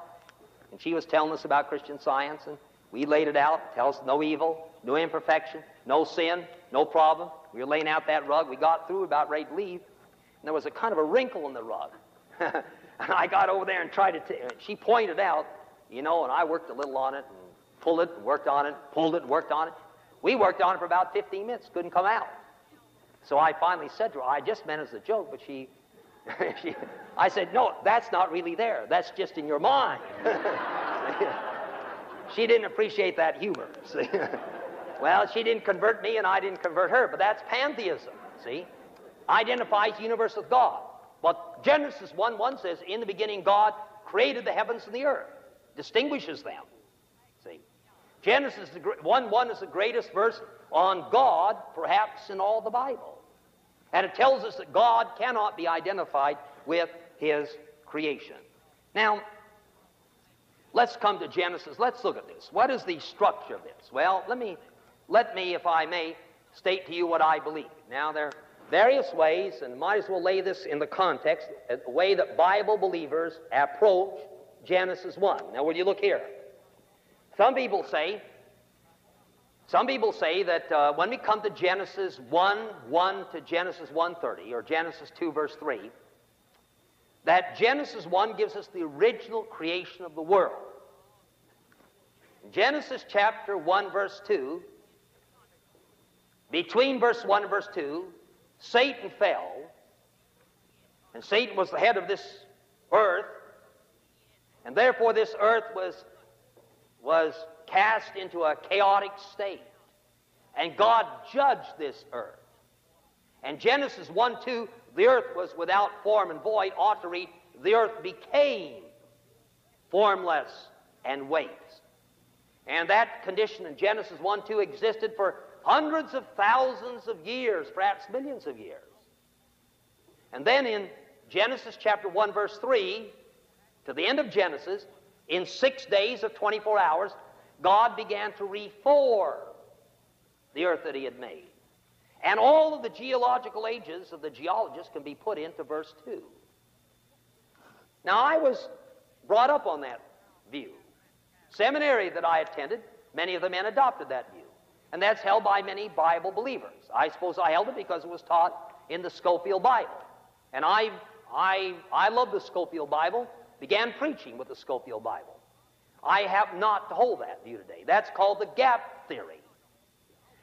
And she was telling us about Christian science, and we laid it out. Tell us no evil, no imperfection, no sin, no problem. We were laying out that rug. We got through, about ready to leave, and there was a kind of a wrinkle in the rug. and I got over there and tried to. T- uh, she pointed out, you know, and I worked a little on it and pulled it and worked on it, pulled it and worked on it. We worked on it for about 15 minutes, couldn't come out. So I finally said to her, I just meant as a joke, but she, she I said, no, that's not really there. That's just in your mind. she didn't appreciate that humor. See? well, she didn't convert me and I didn't convert her, but that's pantheism, see? Identifies universe with God. But Genesis 1 1 says, In the beginning, God created the heavens and the earth, distinguishes them. Genesis 1 1 is the greatest verse on God, perhaps in all the Bible. And it tells us that God cannot be identified with his creation. Now, let's come to Genesis. Let's look at this. What is the structure of this? Well, let me, let me, if I may, state to you what I believe. Now, there, are various ways, and might as well lay this in the context, uh, the way that Bible believers approach Genesis 1. Now, will you look here? Some people say, some people say that uh, when we come to Genesis 1, 1 to Genesis 1.30, or Genesis 2, verse 3, that Genesis 1 gives us the original creation of the world. Genesis chapter 1, verse 2, between verse 1 and verse 2, Satan fell, and Satan was the head of this earth, and therefore this earth was, was cast into a chaotic state. And God judged this earth. And Genesis 1 2, the earth was without form and void, ought to read, the earth became formless and waste. And that condition in Genesis 1 2 existed for hundreds of thousands of years, perhaps millions of years. And then in Genesis chapter 1, verse 3, to the end of Genesis, in six days of 24 hours, God began to reform the earth that He had made. And all of the geological ages of the geologists can be put into verse 2. Now, I was brought up on that view. Seminary that I attended, many of the men adopted that view. And that's held by many Bible believers. I suppose I held it because it was taught in the Scofield Bible. And I, I, I love the Scofield Bible, began preaching with the Scofield Bible. I have not to hold that view today. That's called the gap theory.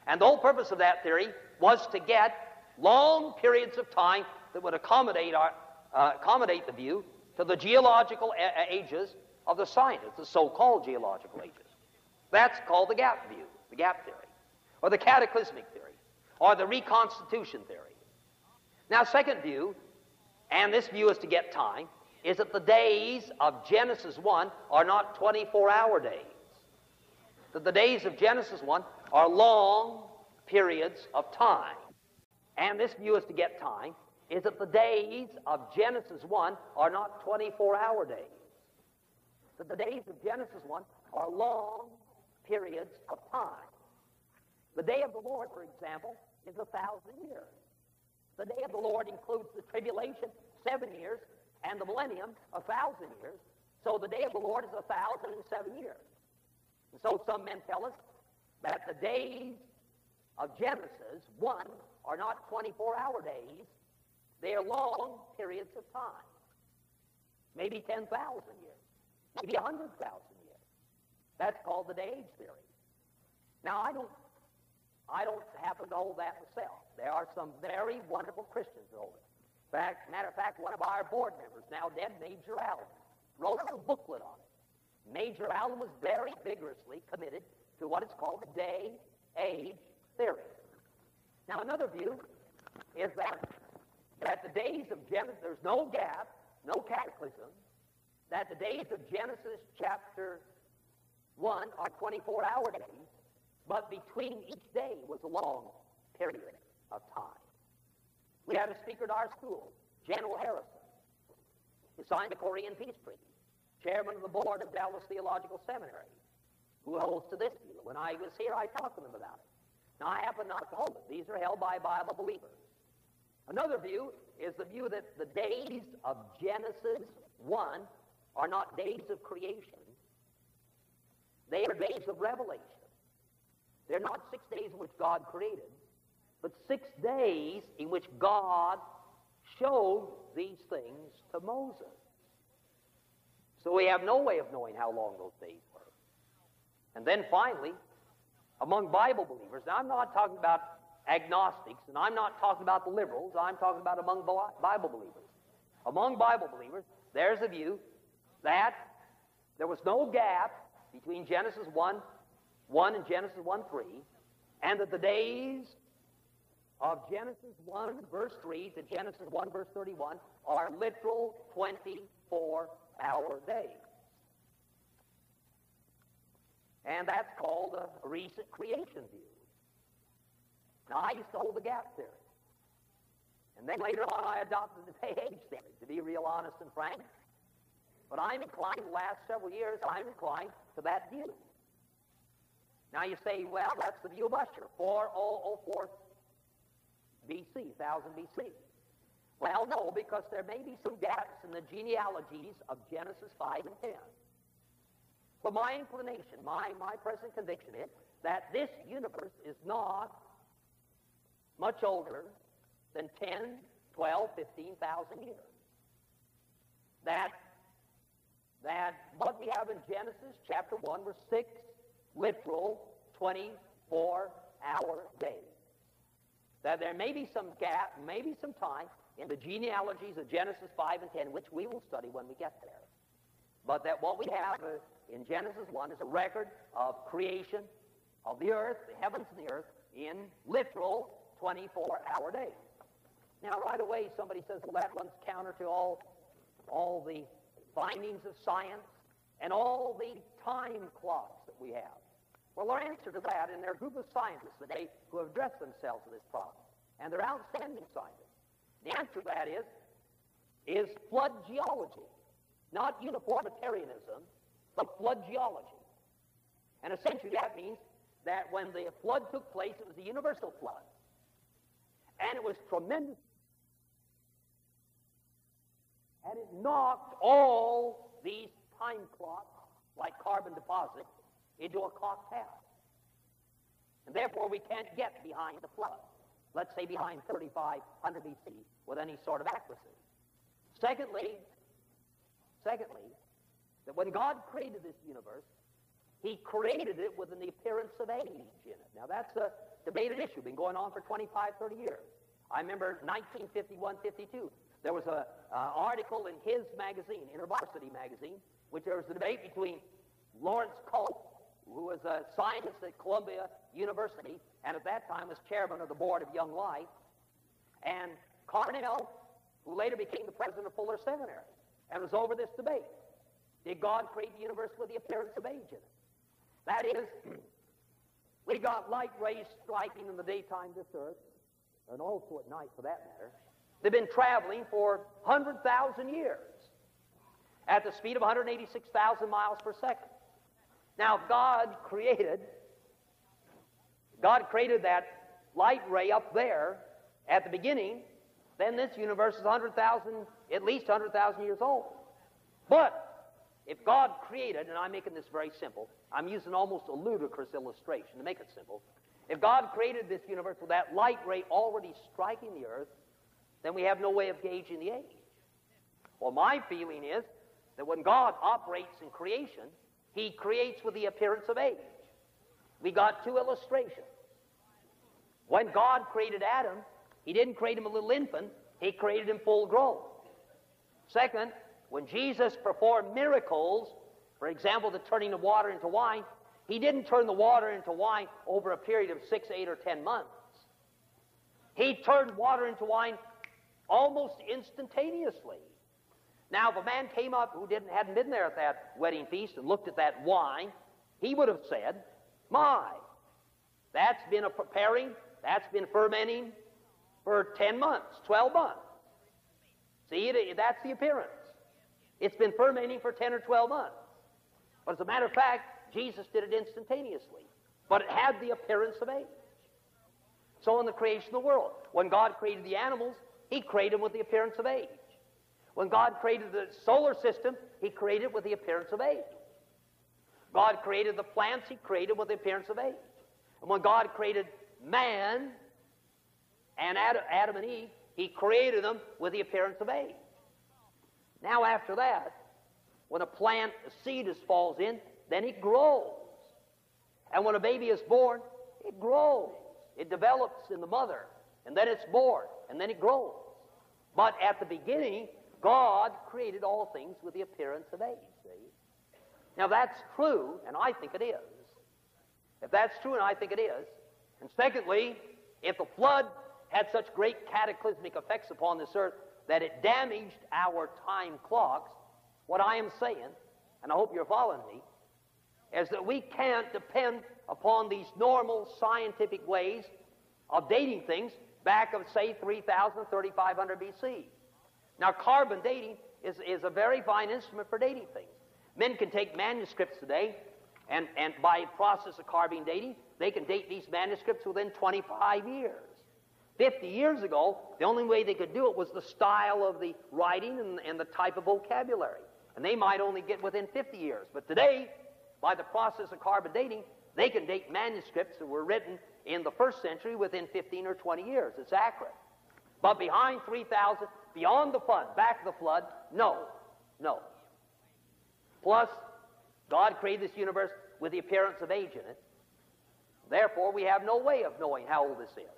And the whole purpose of that theory was to get long periods of time that would accommodate, our, uh, accommodate the view to the geological a- ages of the scientists, the so-called geological ages. That's called the gap view, the gap theory, or the cataclysmic theory, or the reconstitution theory. Now, second view, and this view is to get time, is that the days of Genesis 1 are not 24 hour days. That the days of Genesis 1 are long periods of time. And this view is to get time, is that the days of Genesis 1 are not 24 hour days. That the days of Genesis 1 are long periods of time. The day of the Lord, for example, is a thousand years. The day of the Lord includes the tribulation, seven years, and the millennium, a thousand years. So the day of the Lord is a thousand and seven years. And so some men tell us that the days of Genesis 1 are not 24 hour days, they are long periods of time. Maybe 10,000 years, maybe 100,000 years. That's called the day age theory. Now, I don't, I don't happen to hold that myself. There are some very wonderful Christians that hold. Fact, matter of fact, one of our board members, now dead, Major Allen, wrote a little booklet on it. Major Allen was very vigorously committed to what is called the day-age theory. Now, another view is that that the days of Genesis, there's no gap, no cataclysm, that the days of Genesis chapter 1 are 24-hour days, but between each day was a long period of time. We had a speaker at our school, General Harrison, who signed the Korean Peace Treaty, chairman of the board of Dallas Theological Seminary, who holds to this view. When I was here, I talked to them about it. Now, I happen not to hold it. These are held by Bible believers. Another view is the view that the days of Genesis 1 are not days of creation. They are days of revelation. They're not six days in which God created but six days in which God showed these things to Moses. So we have no way of knowing how long those days were. And then finally, among Bible believers, now I'm not talking about agnostics, and I'm not talking about the liberals, I'm talking about among Bible believers. Among Bible believers, there's a view that there was no gap between Genesis 1, 1 and Genesis 1, 3, and that the days of Genesis 1, verse 3 to Genesis 1, verse 31 are literal 24 hour days. And that's called a recent creation view. Now, I used to hold the gap theory. And then later on, I adopted the day age theory, to be real honest and frank. But I'm inclined, the last several years, I'm inclined to that view. Now you say, well, that's the view of Ussher, 4004 BC, 1000 BC. Well, no, because there may be some gaps in the genealogies of Genesis 5 and 10. But my inclination, my, my present conviction is that this universe is not much older than 10, 12, 15,000 years. That, that what we have in Genesis chapter 1 were six literal 24 hour days. That there may be some gap, maybe some time in the genealogies of Genesis 5 and 10, which we will study when we get there. But that what we have in Genesis 1 is a record of creation of the earth, the heavens and the earth, in literal 24 hour days. Now, right away, somebody says, well, that runs counter to all, all the findings of science and all the time clocks that we have. Well, our answer to that, and there are a group of scientists today who have addressed themselves to this problem, and they're outstanding scientists. The answer to that is, is flood geology, not uniformitarianism, but flood geology. And essentially that means that when the flood took place, it was a universal flood. And it was tremendous. And it knocked all these time clocks, like carbon deposits, into a hat. And therefore, we can't get behind the flood. Let's say behind 3500 BC with any sort of accuracy. Secondly, secondly, that when God created this universe, he created it with an appearance of age in it. Now, that's a debated issue, been going on for 25, 30 years. I remember 1951, 52, there was an uh, article in his magazine, InterVarsity magazine, which there was a debate between Lawrence Kulp who was a scientist at Columbia University and at that time was chairman of the board of Young Life, and Carnell, who later became the president of Fuller Seminary, and was over this debate. Did God create the universe with the appearance of age in it? That is, we got light rays striking in the daytime this earth, and also at night for that matter. They've been traveling for 100,000 years at the speed of 186,000 miles per second. Now, God created, God created that light ray up there at the beginning. Then this universe is 100,000, at least 100,000 years old. But if God created, and I'm making this very simple, I'm using almost a ludicrous illustration to make it simple. If God created this universe with that light ray already striking the earth, then we have no way of gauging the age. Well, my feeling is that when God operates in creation, he creates with the appearance of age. We got two illustrations. When God created Adam, He didn't create him a little infant, He created him full grown. Second, when Jesus performed miracles, for example, the turning of water into wine, He didn't turn the water into wine over a period of six, eight, or ten months. He turned water into wine almost instantaneously. Now, if a man came up who didn't, hadn't been there at that wedding feast and looked at that wine, he would have said, My, that's been a preparing, that's been fermenting for 10 months, 12 months. See, that's the appearance. It's been fermenting for 10 or 12 months. But as a matter of fact, Jesus did it instantaneously. But it had the appearance of age. So in the creation of the world, when God created the animals, He created them with the appearance of age. When God created the solar system, He created it with the appearance of age. God created the plants, He created with the appearance of age. And when God created man and Adam and Eve, He created them with the appearance of age. Now, after that, when a plant, a seed is, falls in, then it grows. And when a baby is born, it grows. It develops in the mother, and then it's born, and then it grows. But at the beginning, God created all things with the appearance of age, see? Now that's true, and I think it is. If that's true, and I think it is, and secondly, if the flood had such great cataclysmic effects upon this earth that it damaged our time clocks, what I am saying, and I hope you're following me, is that we can't depend upon these normal scientific ways of dating things back of, say, 3,000, 3,500 BC. Now, carbon dating is, is a very fine instrument for dating things. Men can take manuscripts today, and, and by process of carbon dating, they can date these manuscripts within 25 years. 50 years ago, the only way they could do it was the style of the writing and, and the type of vocabulary. And they might only get within 50 years. But today, by the process of carbon dating, they can date manuscripts that were written in the first century within 15 or 20 years. It's accurate. But behind 3,000, beyond the flood, back the flood, no, no. Plus, God created this universe with the appearance of age in it. Therefore, we have no way of knowing how old this is.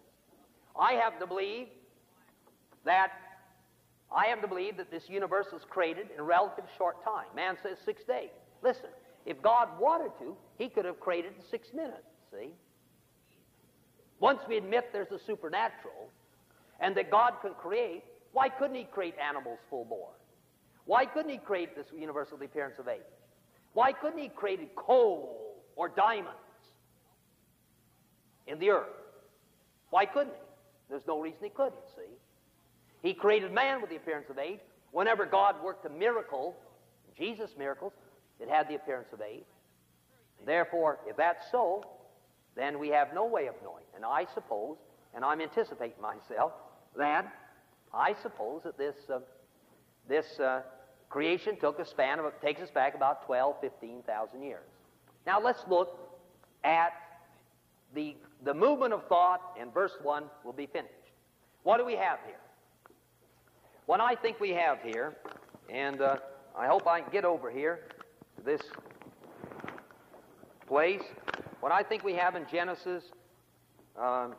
I have to believe that I have to believe that this universe was created in a relative short time. Man says six days. Listen, if God wanted to, He could have created in six minutes. See? Once we admit there's a supernatural and that God can create, why couldn't He create animals full born? Why couldn't He create this universal appearance of age? Why couldn't He create coal or diamonds in the earth? Why couldn't He? There's no reason He couldn't, see? He created man with the appearance of age. Whenever God worked a miracle, Jesus' miracles, it had the appearance of age. Therefore, if that's so, then we have no way of knowing. And I suppose, and I'm anticipating myself, that I suppose that this, uh, this uh, creation took a span of, takes us back about 12, 15,000 years. Now let's look at the, the movement of thought, and verse 1 will be finished. What do we have here? What I think we have here, and uh, I hope I can get over here to this place. What I think we have in Genesis um,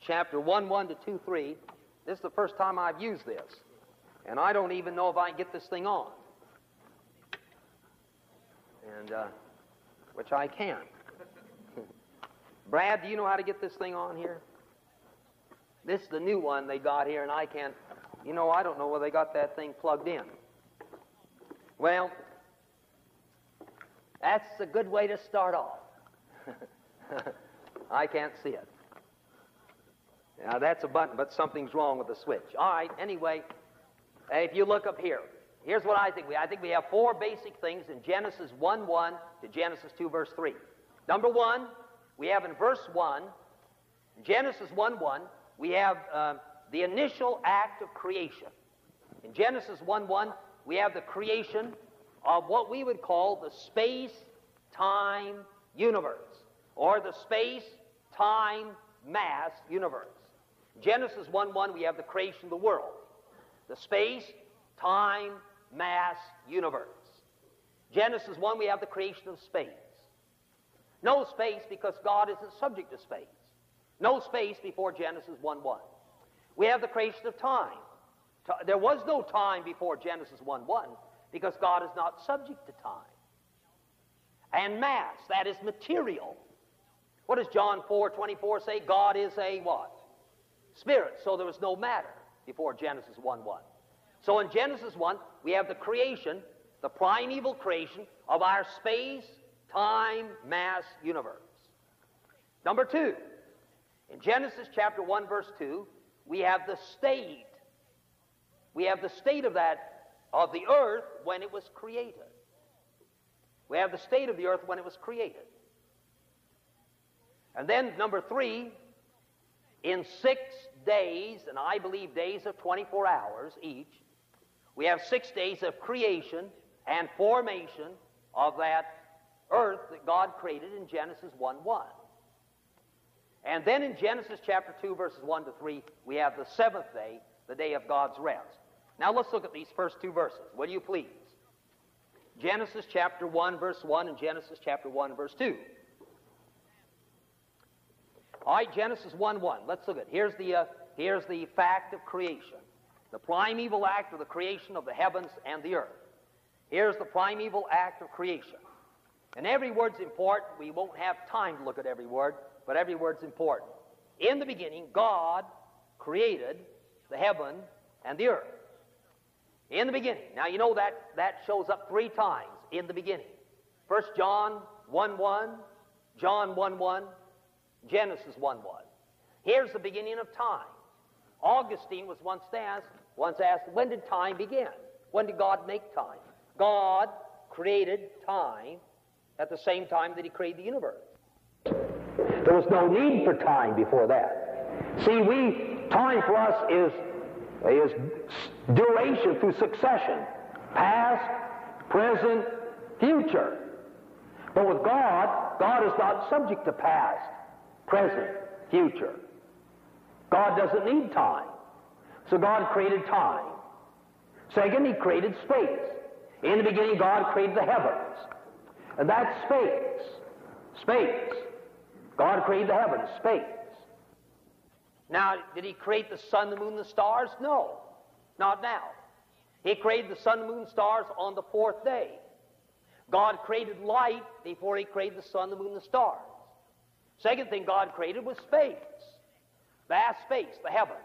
chapter 1 1 to 2 3, this is the first time I've used this. And I don't even know if I can get this thing on. And, uh, which I can. Brad, do you know how to get this thing on here? This is the new one they got here, and I can't you know, I don't know where they got that thing plugged in. Well, that's a good way to start off. I can't see it. Now, that's a button, but something's wrong with the switch. All right, anyway, if you look up here, here's what I think. We, I think we have four basic things in Genesis 1 1 to Genesis 2, verse 3. Number one, we have in verse 1, Genesis 1 1, we have. Uh, the initial act of creation. In Genesis 1 1, we have the creation of what we would call the space time universe, or the space time mass universe. Genesis 1 1, we have the creation of the world, the space time mass universe. Genesis 1, we have the creation of space. No space because God isn't subject to space. No space before Genesis 1 1. We have the creation of time. There was no time before Genesis 1 1 because God is not subject to time. And mass, that is material. What does John 4 24 say? God is a what? Spirit. So there was no matter before Genesis 1 1. So in Genesis 1, we have the creation, the primeval creation of our space, time, mass universe. Number two, in Genesis chapter 1, verse 2, we have the state. We have the state of that, of the earth when it was created. We have the state of the earth when it was created. And then, number three, in six days, and I believe days of 24 hours each, we have six days of creation and formation of that earth that God created in Genesis 1 1. And then in Genesis chapter 2, verses 1 to 3, we have the seventh day, the day of God's rest. Now let's look at these first two verses, will you please? Genesis chapter 1, verse 1, and Genesis chapter 1, verse 2. All right, Genesis 1 1. Let's look at it. Here's the, uh, here's the fact of creation the primeval act of the creation of the heavens and the earth. Here's the primeval act of creation. And every word's important. We won't have time to look at every word but every word's important. In the beginning, God created the heaven and the earth. In the beginning. Now, you know that that shows up three times in the beginning. First John 1 1, John 1 1, Genesis 1 1. Here's the beginning of time. Augustine was once asked, once asked, when did time begin? When did God make time? God created time at the same time that he created the universe. There was no need for time before that. See, we, time for us is, is duration through succession past, present, future. But with God, God is not subject to past, present, future. God doesn't need time. So God created time. Second, He created space. In the beginning, God created the heavens. And that's space. Space. God created the heavens, space. Now, did He create the sun, the moon, the stars? No, not now. He created the sun, moon, stars on the fourth day. God created light before He created the sun, the moon, the stars. Second thing God created was space, vast space, the heavens.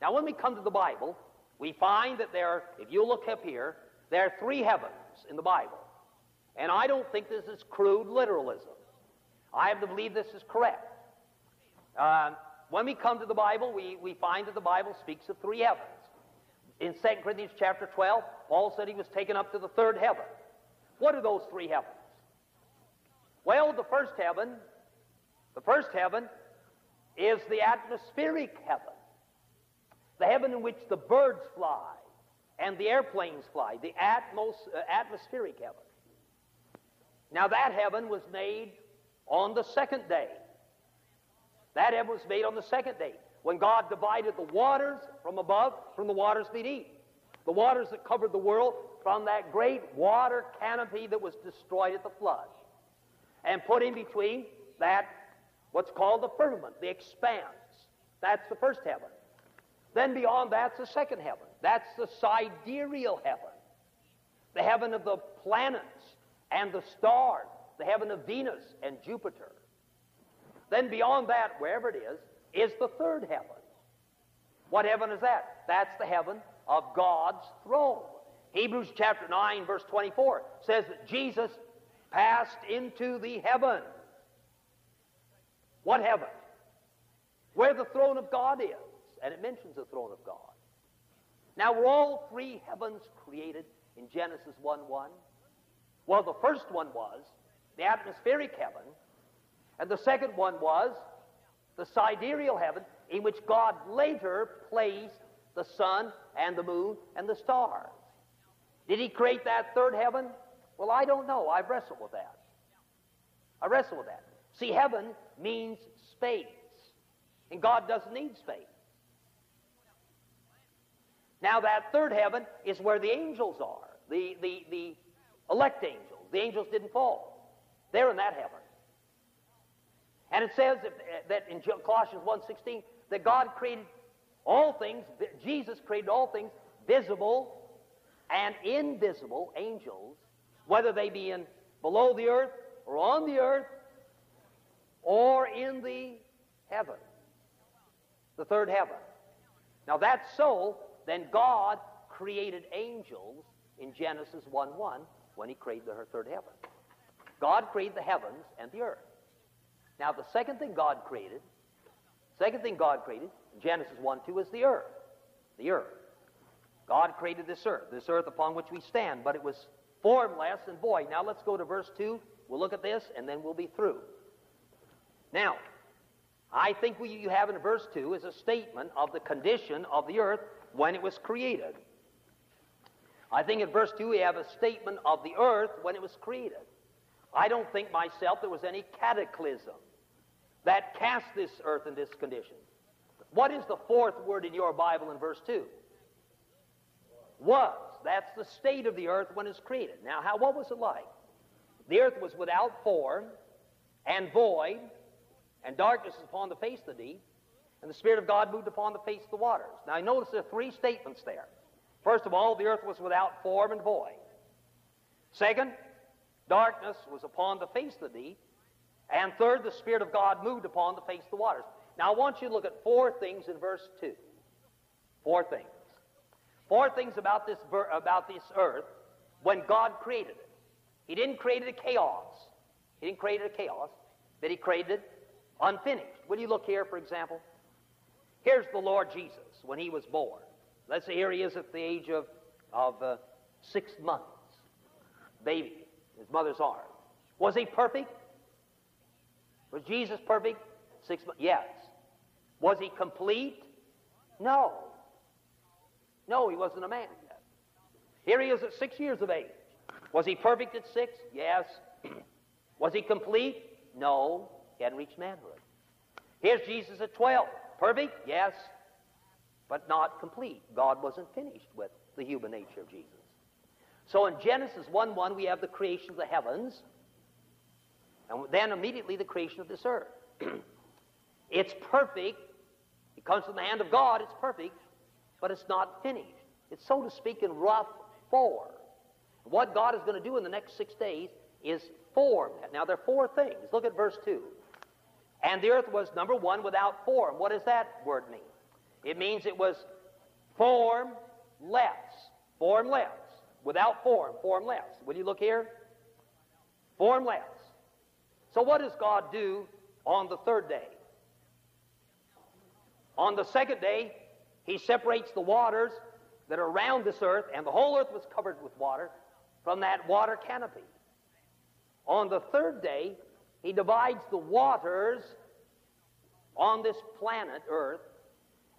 Now, when we come to the Bible, we find that there, if you look up here, there are three heavens in the Bible. And I don't think this is crude literalism. I have to believe this is correct. Uh, when we come to the Bible, we, we find that the Bible speaks of three heavens. In 2 Corinthians chapter 12, Paul said he was taken up to the third heaven. What are those three heavens? Well, the first heaven, the first heaven is the atmospheric heaven. The heaven in which the birds fly and the airplanes fly, the atmos, uh, atmospheric heaven. Now, that heaven was made on the second day. That heaven was made on the second day when God divided the waters from above from the waters beneath. The waters that covered the world from that great water canopy that was destroyed at the flood. And put in between that, what's called the firmament, the expanse. That's the first heaven. Then beyond that's the second heaven. That's the sidereal heaven. The heaven of the planets and the stars. The heaven of Venus and Jupiter. Then beyond that, wherever it is, is the third heaven. What heaven is that? That's the heaven of God's throne. Hebrews chapter 9, verse 24 says that Jesus passed into the heaven. What heaven? Where the throne of God is. And it mentions the throne of God. Now, were all three heavens created in Genesis 1 1? Well, the first one was the atmospheric heaven, and the second one was the sidereal heaven, in which God later placed the sun and the moon and the stars. Did He create that third heaven? Well, I don't know. I've wrestled with that. I wrestle with that. See, heaven means space, and God doesn't need space. Now, that third heaven is where the angels are, the, the, the elect angels. The angels didn't fall. They're in that heaven. And it says that in Colossians 1.16 that God created all things, Jesus created all things, visible and invisible angels, whether they be in below the earth or on the earth or in the heaven, the third heaven. Now that's so, then God created angels in Genesis 1 1 when he created the third heaven. God created the heavens and the earth. Now, the second thing God created, second thing God created, Genesis 1 2, is the earth. The earth. God created this earth, this earth upon which we stand, but it was formless and void. Now, let's go to verse 2. We'll look at this, and then we'll be through. Now, I think what you have in verse 2 is a statement of the condition of the earth when it was created. I think in verse 2 we have a statement of the earth when it was created. I don't think myself there was any cataclysm that cast this earth in this condition. What is the fourth word in your Bible in verse 2? Was. That's the state of the earth when it's created. Now, how, what was it like? The earth was without form and void, and darkness was upon the face of the deep, and the Spirit of God moved upon the face of the waters. Now, I notice there are three statements there. First of all, the earth was without form and void. Second, darkness was upon the face of the deep. And third, the Spirit of God moved upon the face of the waters. Now, I want you to look at four things in verse 2. Four things. Four things about this, about this earth when God created it. He didn't create it a chaos. He didn't create it a chaos, but He created it unfinished. Will you look here, for example? Here's the Lord Jesus when He was born. Let's say here He is at the age of, of uh, six months. Baby, his mother's arm. Was He perfect? Was Jesus perfect? Six months? Yes. Was he complete? No. No, he wasn't a man yet. Here he is at six years of age. Was he perfect at six? Yes. was he complete? No. He hadn't reached manhood. Here's Jesus at 12. Perfect? Yes. But not complete. God wasn't finished with the human nature of Jesus. So in Genesis 1 1, we have the creation of the heavens, and then immediately the creation of this earth. it's perfect. It comes from the hand of God. It's perfect, but it's not finished. It's, so to speak, in rough form. What God is going to do in the next six days is form that. Now, there are four things. Look at verse 2. And the earth was, number one, without form. What does that word mean? It means it was formless. Formless. Without form, formless. Will you look here? Formless. So, what does God do on the third day? On the second day, He separates the waters that are around this earth, and the whole earth was covered with water from that water canopy. On the third day, He divides the waters on this planet, Earth,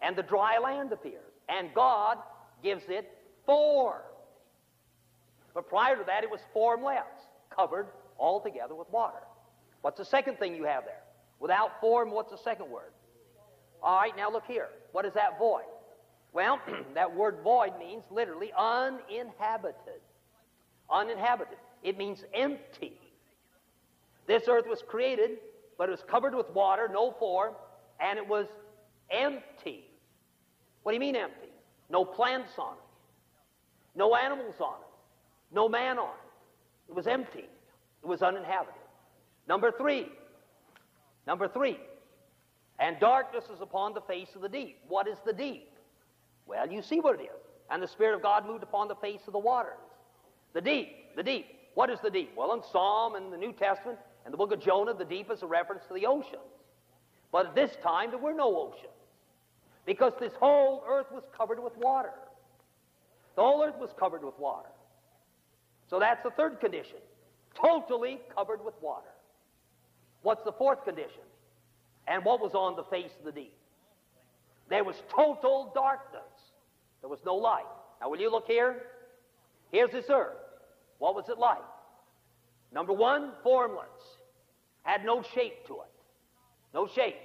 and the dry land appears. And God gives it form. But prior to that, it was formless, covered altogether with water. What's the second thing you have there? Without form, what's the second word? All right, now look here. What is that void? Well, that word void means literally uninhabited. Uninhabited. It means empty. This earth was created, but it was covered with water, no form, and it was empty. What do you mean empty? No plants on it, no animals on it, no man on it. It was empty. It was uninhabited. Number three. Number three. And darkness is upon the face of the deep. What is the deep? Well, you see what it is. And the Spirit of God moved upon the face of the waters. The deep, the deep. What is the deep? Well, in Psalm and the New Testament and the book of Jonah, the deep is a reference to the oceans. But at this time, there were no oceans because this whole earth was covered with water. The whole earth was covered with water. So that's the third condition totally covered with water. What's the fourth condition? And what was on the face of the deep? There was total darkness. There was no light. Now, will you look here? Here's this earth. What was it like? Number one, formless. Had no shape to it. No shape.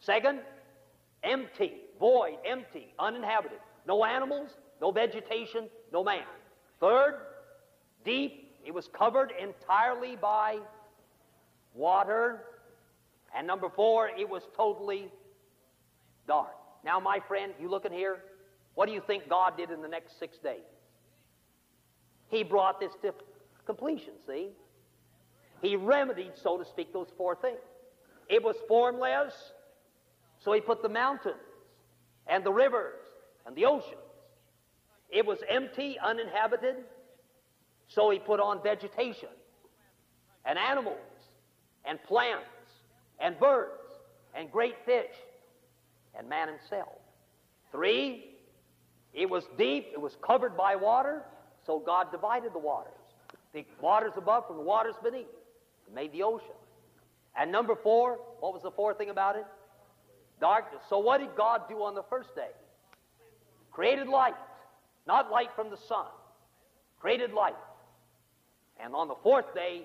Second, empty, void, empty, uninhabited. No animals, no vegetation, no man. Third, deep. It was covered entirely by water. And number four, it was totally dark. Now, my friend, you looking here? What do you think God did in the next six days? He brought this completion, see? He remedied, so to speak, those four things. It was formless, so he put the mountains and the rivers and the oceans. It was empty, uninhabited, so he put on vegetation and animals and plants and birds and great fish and man himself. Three, it was deep, it was covered by water, so God divided the waters. The waters above from the waters beneath. made the ocean. And number four, what was the fourth thing about it? Darkness. So what did God do on the first day? Created light. Not light from the sun. Created light. And on the fourth day,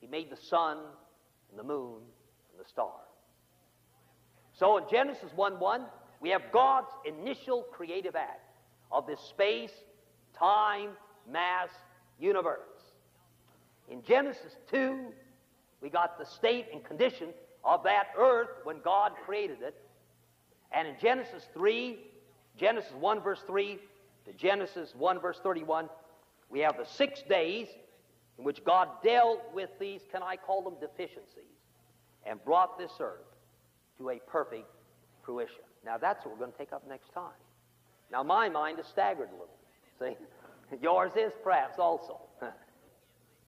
he made the sun and the moon and the stars. So in Genesis 1 1, we have God's initial creative act of this space, time, mass, universe. In Genesis 2, we got the state and condition of that earth when God created it. And in Genesis 3, Genesis 1 verse 3 to Genesis 1 verse 31, we have the six days in which God dealt with these, can I call them deficiencies, and brought this earth to a perfect fruition. Now, that's what we're going to take up next time. Now, my mind is staggered a little. See? Yours is perhaps also.